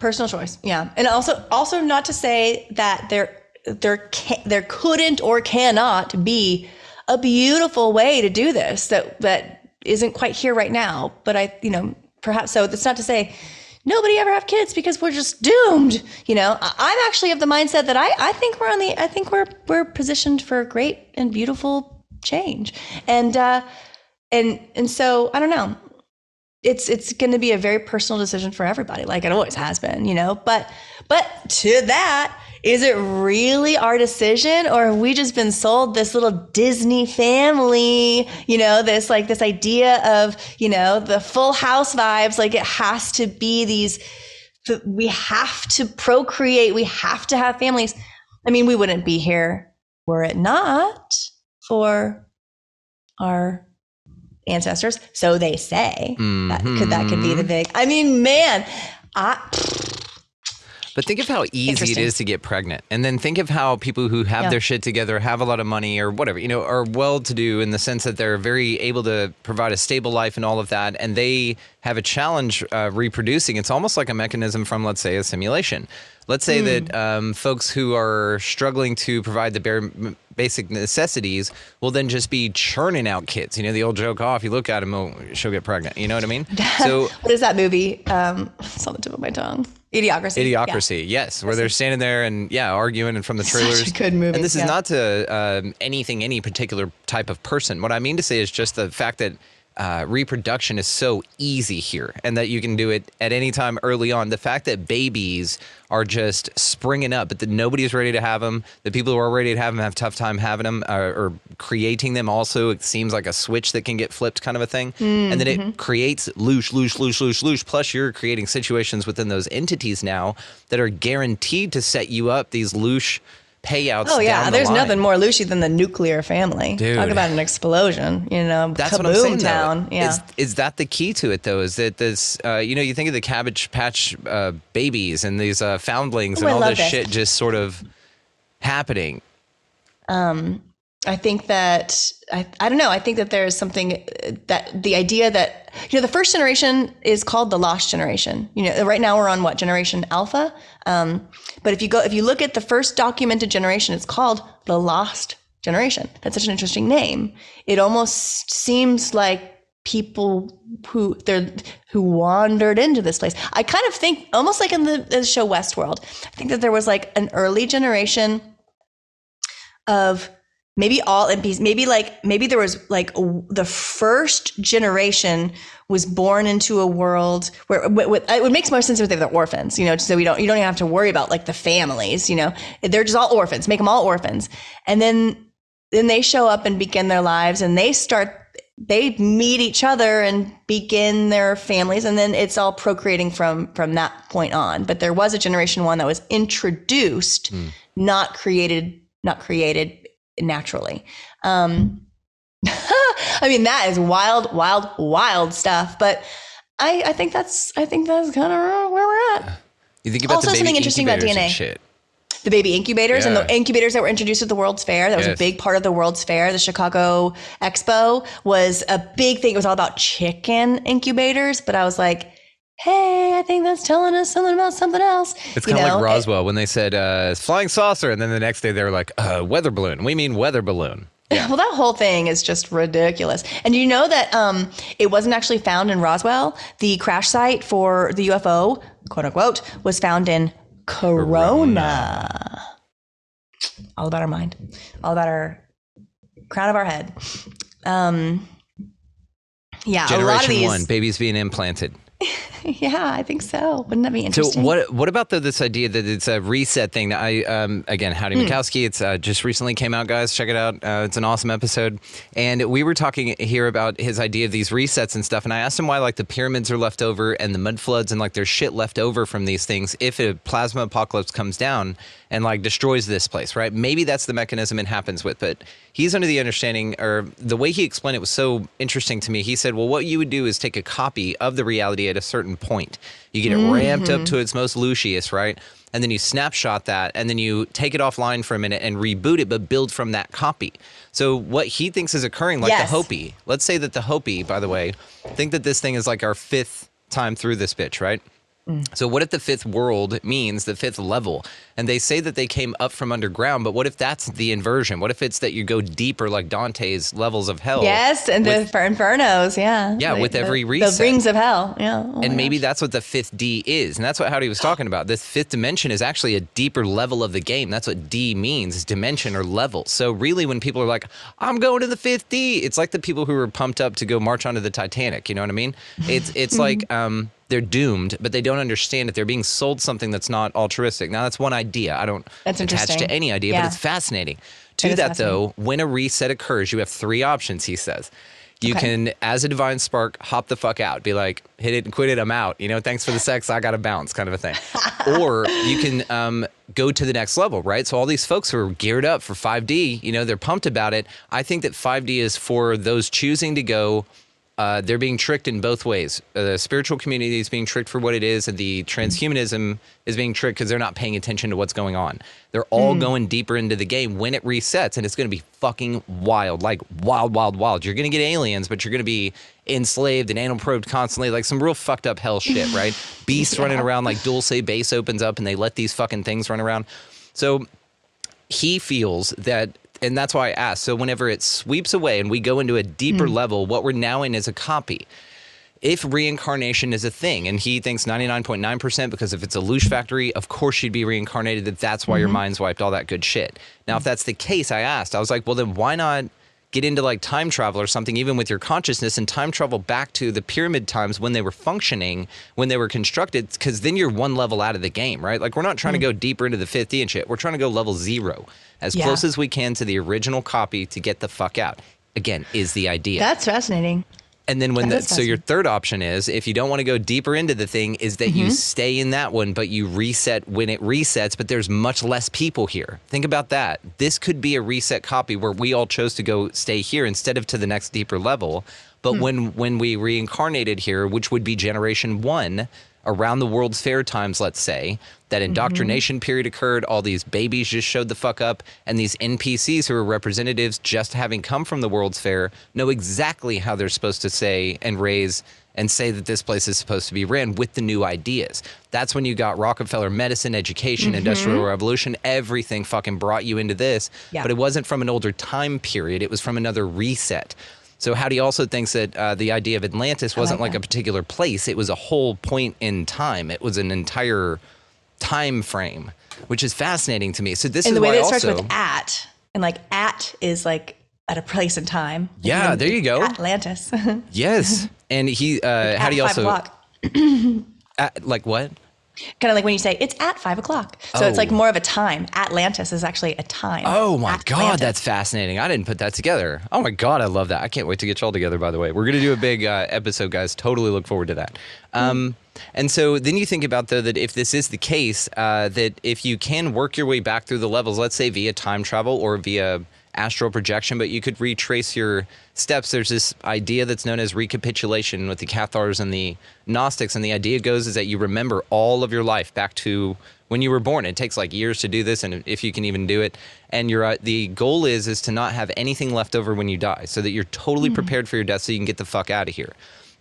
D: personal choice yeah and also also not to say that there there can, there couldn't or cannot be a beautiful way to do this that that isn't quite here right now but i you know perhaps so that's not to say nobody ever have kids because we're just doomed you know? I'm actually of the mindset that i i think we're on the i think we're we're positioned for great and beautiful change. And uh and and so i don't know. It's it's going to be a very personal decision for everybody like it always has been you know? But but to that is it really our decision or have we just been sold this little disney family you know this like this idea of you know the full house vibes? Like it has to be these we have to procreate we have to have families. I mean we wouldn't be here were it not for our ancestors. So they say that could that could be the mm-hmm. big i mean man i
E: But think of how easy it is to get pregnant. And then think of how people who have
D: Yeah.
E: their shit together, have a lot of money or whatever, you know, are well to do in the sense that they're very able to provide a stable life and all of that. And they have a challenge uh, reproducing. It's almost like a mechanism from, let's say, a simulation. Let's say that um, folks who are struggling to provide the bare basic necessities will then just be churning out kids. You know, the old joke, oh, if you look at him, oh, she'll get pregnant. You know what I mean? So
D: what is that movie um it's on the tip of my tongue idiocracy Yeah.
E: Idiocracy, yes, where they're standing there and yeah, arguing and from the
D: Such a
E: trailers.
D: good movie,
E: And this is
D: yeah.
E: not to um, anything, any particular type of person. What I mean to say is just the fact that uh, reproduction is so easy here, and that you can do it at any time early on. The fact that babies are just springing up, but that nobody's ready to have them. The people who are ready to have them have a tough time having them uh, or creating them. Also, it seems like a switch that can get flipped, kind of a thing. And then
D: Mm-hmm.
E: it creates loosh, loosh, loosh, loosh, loosh. Plus, you're creating situations within those entities now that are guaranteed to set you up these loosh payouts.
D: Oh yeah,
E: the
D: there's
E: line.
D: nothing more Lucy than the nuclear family.
E: Dude.
D: Talk about an explosion, you know,
E: That's
D: kaboom
E: what I'm saying.
D: town.
E: Though.
D: Yeah.
E: Is, is that the key to it though? Is that this? Uh, you know, you think of the Cabbage Patch uh, babies and these uh, foundlings
D: Ooh,
E: and all this shit just sort of happening.
D: I think that I, I don't know. I think that there is something uh, that the idea that you know the first generation is called the lost generation. You know, right now we're on what generation alpha. Um, but if you go if you look at the first documented generation, it's called the lost generation. That's such an interesting name. It almost seems like people who they're who wandered into this place. I kind of think almost like in the, the show Westworld. I think that there was like an early generation of maybe all NPCs, maybe like maybe there was like a, the first generation was born into a world where with, with, it would make more sense if they were orphans, you know, so we don't you don't even have to worry about like the families, you know, they're just all orphans, make them all orphans, and then then they show up and begin their lives, and they start they meet each other and begin their families and then it's all procreating from from that point on. But there was a generation one that was introduced hmm. not created not created naturally um i mean that is wild wild wild stuff but i i think that's i think that's kind of where we're at
E: You think about
D: Also
E: the baby
D: something interesting about DNA.
E: Shit.
D: the baby incubators and the incubators that were introduced at the World's Fair. That was
E: Yes.
D: a big part of the World's Fair. The Chicago Expo was a big thing. It was all about chicken incubators, but I was like, hey, I think that's telling us something about something else.
E: It's kind of like Roswell when they said uh, flying saucer, and then the next day they were like uh, weather balloon. We mean weather balloon.
D: Well, that whole thing is just ridiculous. And you know that um, it wasn't actually found in Roswell. The crash site for the UFO, quote unquote, was found in Corona. All about our mind, all about our crown of our head. Um, yeah, a lot of
E: Generation
D: these.
E: one, babies being implanted.
D: Yeah, I think so. Wouldn't that be interesting?
E: So what what about the, this idea that it's a reset thing? That I um, again, Howdy
D: Hmm.
E: Mikowski. It's uh, just recently came out, guys. Check it out. Uh, it's an awesome episode. And we were talking here about his idea of these resets and stuff. And I asked him why like the pyramids are left over and the mud floods and like there's shit left over from these things if a plasma apocalypse comes down and like destroys this place, right? Maybe that's the mechanism it happens with. But he's under the understanding, or the way he explained it was so interesting to me. He said, well, what you would do is take a copy of the reality at a certain point. You get it mm-hmm. ramped up to its most Lucius, right? And then you snapshot that, and then you take it offline for a minute and reboot it, but build from that copy. So what he thinks is occurring, like
D: Yes.
E: the Hopi. Let's say that the Hopi, by the way, think that this thing is like our fifth time through this bitch, right? So what if the fifth world means the fifth level? And they say that they came up from underground, but what if that's the inversion? What if it's that you go deeper like Dante's levels of hell?
D: yes, and
E: with-
D: the infernos, yeah.
E: Yeah,
D: The-
E: with
D: the-
E: every
D: The
E: reset.
D: rings of hell, yeah. Oh
E: and maybe
D: gosh.
E: that's what the fifth D is. And that's what Howdy was talking about. This fifth dimension is actually a deeper level of the game. That's what D means, is dimension or level. So really when people are like, I'm going to the fifth D, it's like the people who were pumped up to go march onto the Titanic. You know what I mean? It's it's like um they're doomed, but they don't understand it. They're being sold something that's not altruistic. Now that's one idea. I don't
D: That's
E: attach to any idea,
D: Yeah.
E: but it's fascinating. To
D: is
E: that though, when a reset occurs, you have three options, he says. You
D: Okay.
E: can, as a divine spark, hop the fuck out. Be like, hit it and quit it. I'm out. You know, thanks for the sex. I got to bounce, kind of a thing. or you can um, go to the next level, right? So all these folks who are geared up for 5D, you know, they're pumped about it. I think that 5D is for those choosing to go. Uh, they're being tricked in both ways. Uh, the spiritual community is being tricked for what it is, and the transhumanism is being tricked because they're not paying attention to what's going on. They're all going deeper into the game when it resets, and it's going to be fucking wild, like wild, wild, wild. You're going to get aliens, but you're going to be enslaved and anal probed constantly, like some real fucked up hell shit, right? Beasts running around, like Dulce base opens up, and they let these fucking things run around. So he feels that and that's why I asked. So whenever it sweeps away and we go into a deeper hmm. level, what we're now in is a copy. If reincarnation is a thing, and he thinks 99.9% because if it's a loosh factory, of course you'd be reincarnated, that that's why your mm-hmm. mind's wiped, all that good shit. Now, if mm-hmm. that's the case, I asked, I was like, well, then why not get into like time travel or something, even with your consciousness, and time travel back to the pyramid times when they were functioning, when they were constructed, because then you're one level out of the game, right? Like, we're not trying to hmm. go deeper into the 5D and shit. We're trying to go level zero, as
D: Yeah.
E: close as we can to the original copy to get the fuck out. Again, is the idea.
D: That's fascinating.
E: And then when
D: That
E: the, so your third option is if you don't want to go deeper into the thing is that
D: Mm-hmm.
E: you stay in that one but you reset when it resets but there's much less people here. Think about that. This could be a reset copy where we all chose to go stay here instead of to the next deeper level. But
D: Hmm.
E: when when we reincarnated here, which would be generation 1 around the World's Fair times, let's say, that
D: Mm-hmm.
E: indoctrination period occurred, all these babies just showed the fuck up, and these NPCs who are representatives just having come from the World's Fair know exactly how they're supposed to say and raise and say that this place is supposed to be ran with the new ideas. That's when you got Rockefeller medicine, education, industrial revolution, everything fucking brought you into this.
D: Yeah.
E: But it wasn't from an older time period, it was from another reset. So Howdy also thinks that uh, the idea of Atlantis wasn't
D: like
E: like, a particular place; it was a whole point in time. It was an entire time frame, which is fascinating to me. So this
D: And
E: is
D: the way
E: why
D: that it starts
E: also,
D: with at, and like at is like at a place and time.
E: Yeah,
D: And
E: there you go.
D: Atlantis.
E: yes, and he uh, Howdy
D: at
E: also at- like what?
D: Kind of like when you say it's at five o'clock. So it's like
E: Oh.
D: more of a time. Atlantis is actually a time.
E: Oh my god, that's fascinating. I didn't put that together. Oh my god, I love that. I can't wait to get y'all together. By the way, we're gonna do a big uh, episode, guys. Totally look forward to that. Um, and so then you think about though that if this is the case, uh, that if you can work your way back through the levels, let's say via time travel or via astral projection, but you could retrace your steps. There's this idea that's known as recapitulation with the Cathars and the Gnostics, and the idea goes is that you remember all of your life back to when you were born. It takes like years to do this, and if you can even do it, and you're uh, the goal is is to not have anything left over when you die, so that you're totally prepared for your death, so you can get the fuck out of here.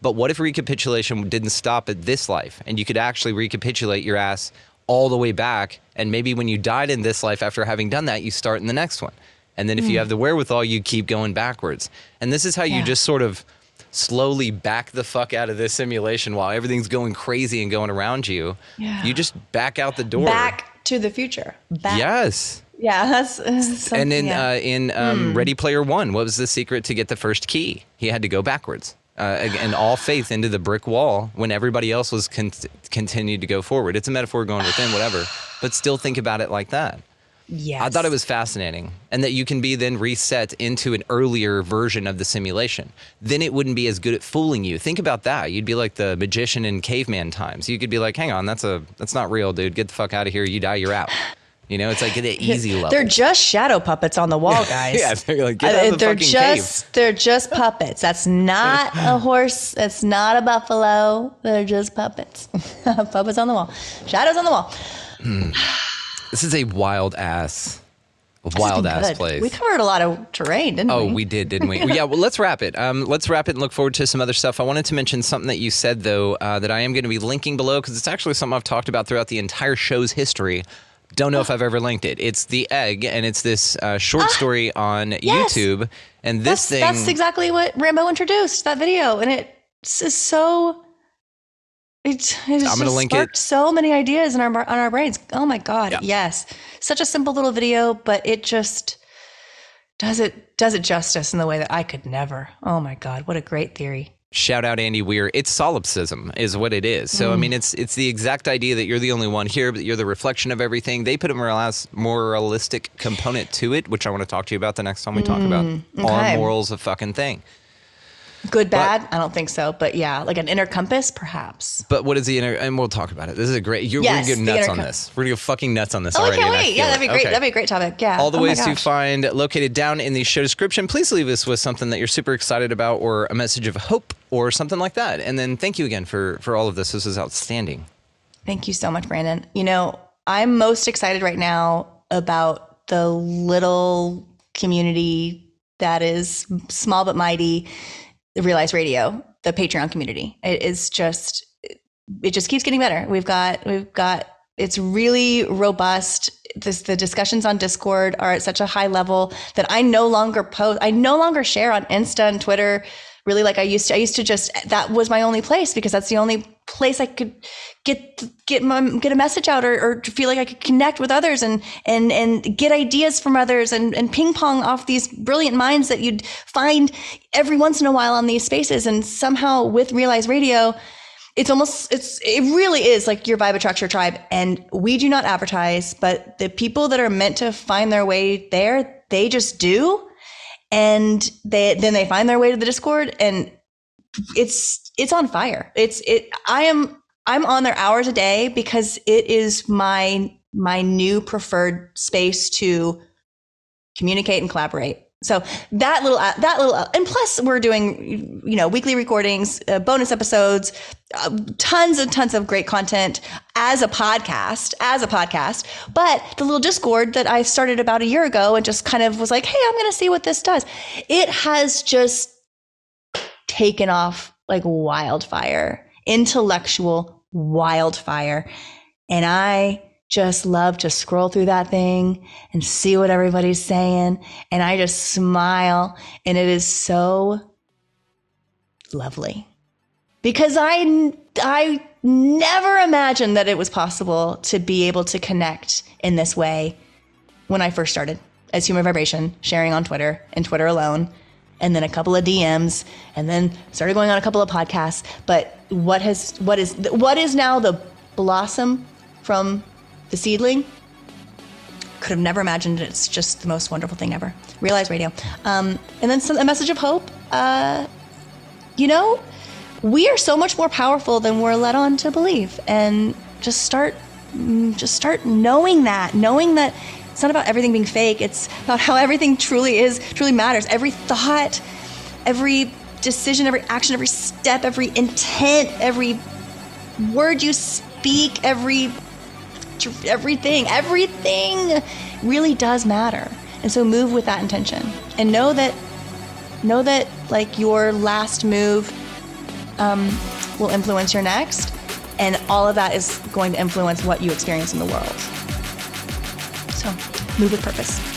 E: But what if recapitulation didn't stop at this life, and you could actually recapitulate your ass all the way back, and maybe when you died in this life, after having done that, you start in the next one. And then if you have the wherewithal, you keep going backwards. And this is how you just sort of slowly back the fuck out of this simulation while everything's going crazy and going around you.
D: Yeah.
E: You just back out the door.
D: Back to the future. Back.
E: Yes.
D: Yeah, that's uh,
E: And then
D: yeah.
E: uh, in um, Ready Player One, what was the secret to get the first key? He had to go backwards. uh, and all faith into the brick wall when everybody else was con- continued to go forward. It's a metaphor going within, whatever, but still think about it like that.
D: Yes.
E: I thought it was fascinating, and that you can be then reset into an earlier version of the simulation. Then it wouldn't be as good at fooling you. Think about that. You'd be like the magician in caveman times. You could be like, "Hang on, that's a that's not real, dude. Get the fuck out of here. You die, you're out." You know, it's like the easy level.
D: They're just shadow puppets on the wall, guys.
E: yeah, they're like, get uh, out of the
D: they're just
E: cave.
D: they're just puppets. That's not a horse. It's not a buffalo. They're just puppets. puppets on the wall. Shadows on the wall. Hmm.
E: This is a wild ass, a
D: This has
E: wild ass
D: good.
E: place.
D: We covered a lot of terrain, didn't
E: Oh,
D: we?
E: Oh, we did, didn't we? yeah. Well, let's wrap it. Um, let's wrap it and look forward to some other stuff. I wanted to mention something that you said though uh, that I am going to be linking below because it's actually something I've talked about throughout the entire show's history. Don't know if I've ever linked it. It's the egg, and it's this uh, short story on
D: Ah, yes.
E: YouTube. And
D: that's,
E: this thing,
D: that's exactly what Rambo introduced that video, and it is so.
E: I'm gonna link it.
D: so many ideas in our on our brains. Oh my god,
E: Yeah.
D: yes, such a simple little video, but it just does it does it justice in the way that I could never. Oh my god, what a great theory!
E: shout out Andy Weir. It's solipsism, is what it is. So I
D: Mm.
E: mean, it's it's the exact idea that you're the only one here, but you're the reflection of everything. They put a morals, moralistic component to it, which I want to talk to you about the next time we talk about
D: Mm,
E: are
D: okay.
E: morals a fucking thing.
D: Good, bad? I don't think so, but yeah, like an inner compass, perhaps.
E: But what is the inner? And we'll talk about it. This is a great. You're
D: Yes,
E: we're gonna go nuts on
D: co-
E: this. We're gonna go fucking nuts on this
D: Oh, I
E: already.
D: can't
E: and
D: wait. Yeah, that'd be great.
E: Okay.
D: That'd be a great topic. Yeah.
E: All the
D: Oh
E: ways to find located down in the show description. Please leave us with something that you're super excited about, or a message of hope, or something like that. And then thank you again for for all of this. This is outstanding.
D: Thank you so much, Brandon. You know, I'm most excited right now about the little community that is small but mighty, the Real Eyes Radio, the Patreon community. It is just it just keeps getting better. We've got we've got it's really robust. This, the discussions on Discord are at such a high level that I no longer post. I no longer share on Insta and Twitter. Really, like I used to. I used to just that was my only place because that's the only place I could get get my, get a message out or, or feel like I could connect with others and and and get ideas from others and and ping pong off these brilliant minds that you'd find every once in a while on these spaces. And somehow with Real Eyes Radio, it's almost it's it really is like your vibe attracts your tribe and we do not advertise but the people that are meant to find their way there they just do and they then they find their way to the discord and it's it's on fire. It's it i am i'm on there hours a day because it is my my new preferred space to communicate and collaborate so that little that little and plus we're doing you know weekly recordings uh, bonus episodes uh, tons and tons of great content as a podcast as a podcast. But the little discord that i started about a year ago and just kind of was like hey i'm going to see what this does. It has just taken off like wildfire intellectual wildfire. And i just love to scroll through that thing and see what everybody's saying. And I just smile. And it is so lovely because I, I never imagined that it was possible to be able to connect in this way when I first started as Human Vibration, sharing on Twitter and Twitter alone. And then a couple of DMs, and then started going on a couple of podcasts. But what has what is what is now the blossom from the seedling could have never imagined it. It's just the most wonderful thing ever. Real Eyes radio. Um, and then some, a message of hope. Uh, you know, we are so much more powerful than we're led on to believe. And just start, mm, just start knowing that, knowing that it's not about everything being fake. It's about how everything truly is, truly matters. Every thought, every decision, every action, every step, every intent, every word you speak, every everything, everything really does matter. And so move with that intention and know that, know that like your last move um, will influence your next. And all of that is going to influence what you experience in the world. So move with purpose.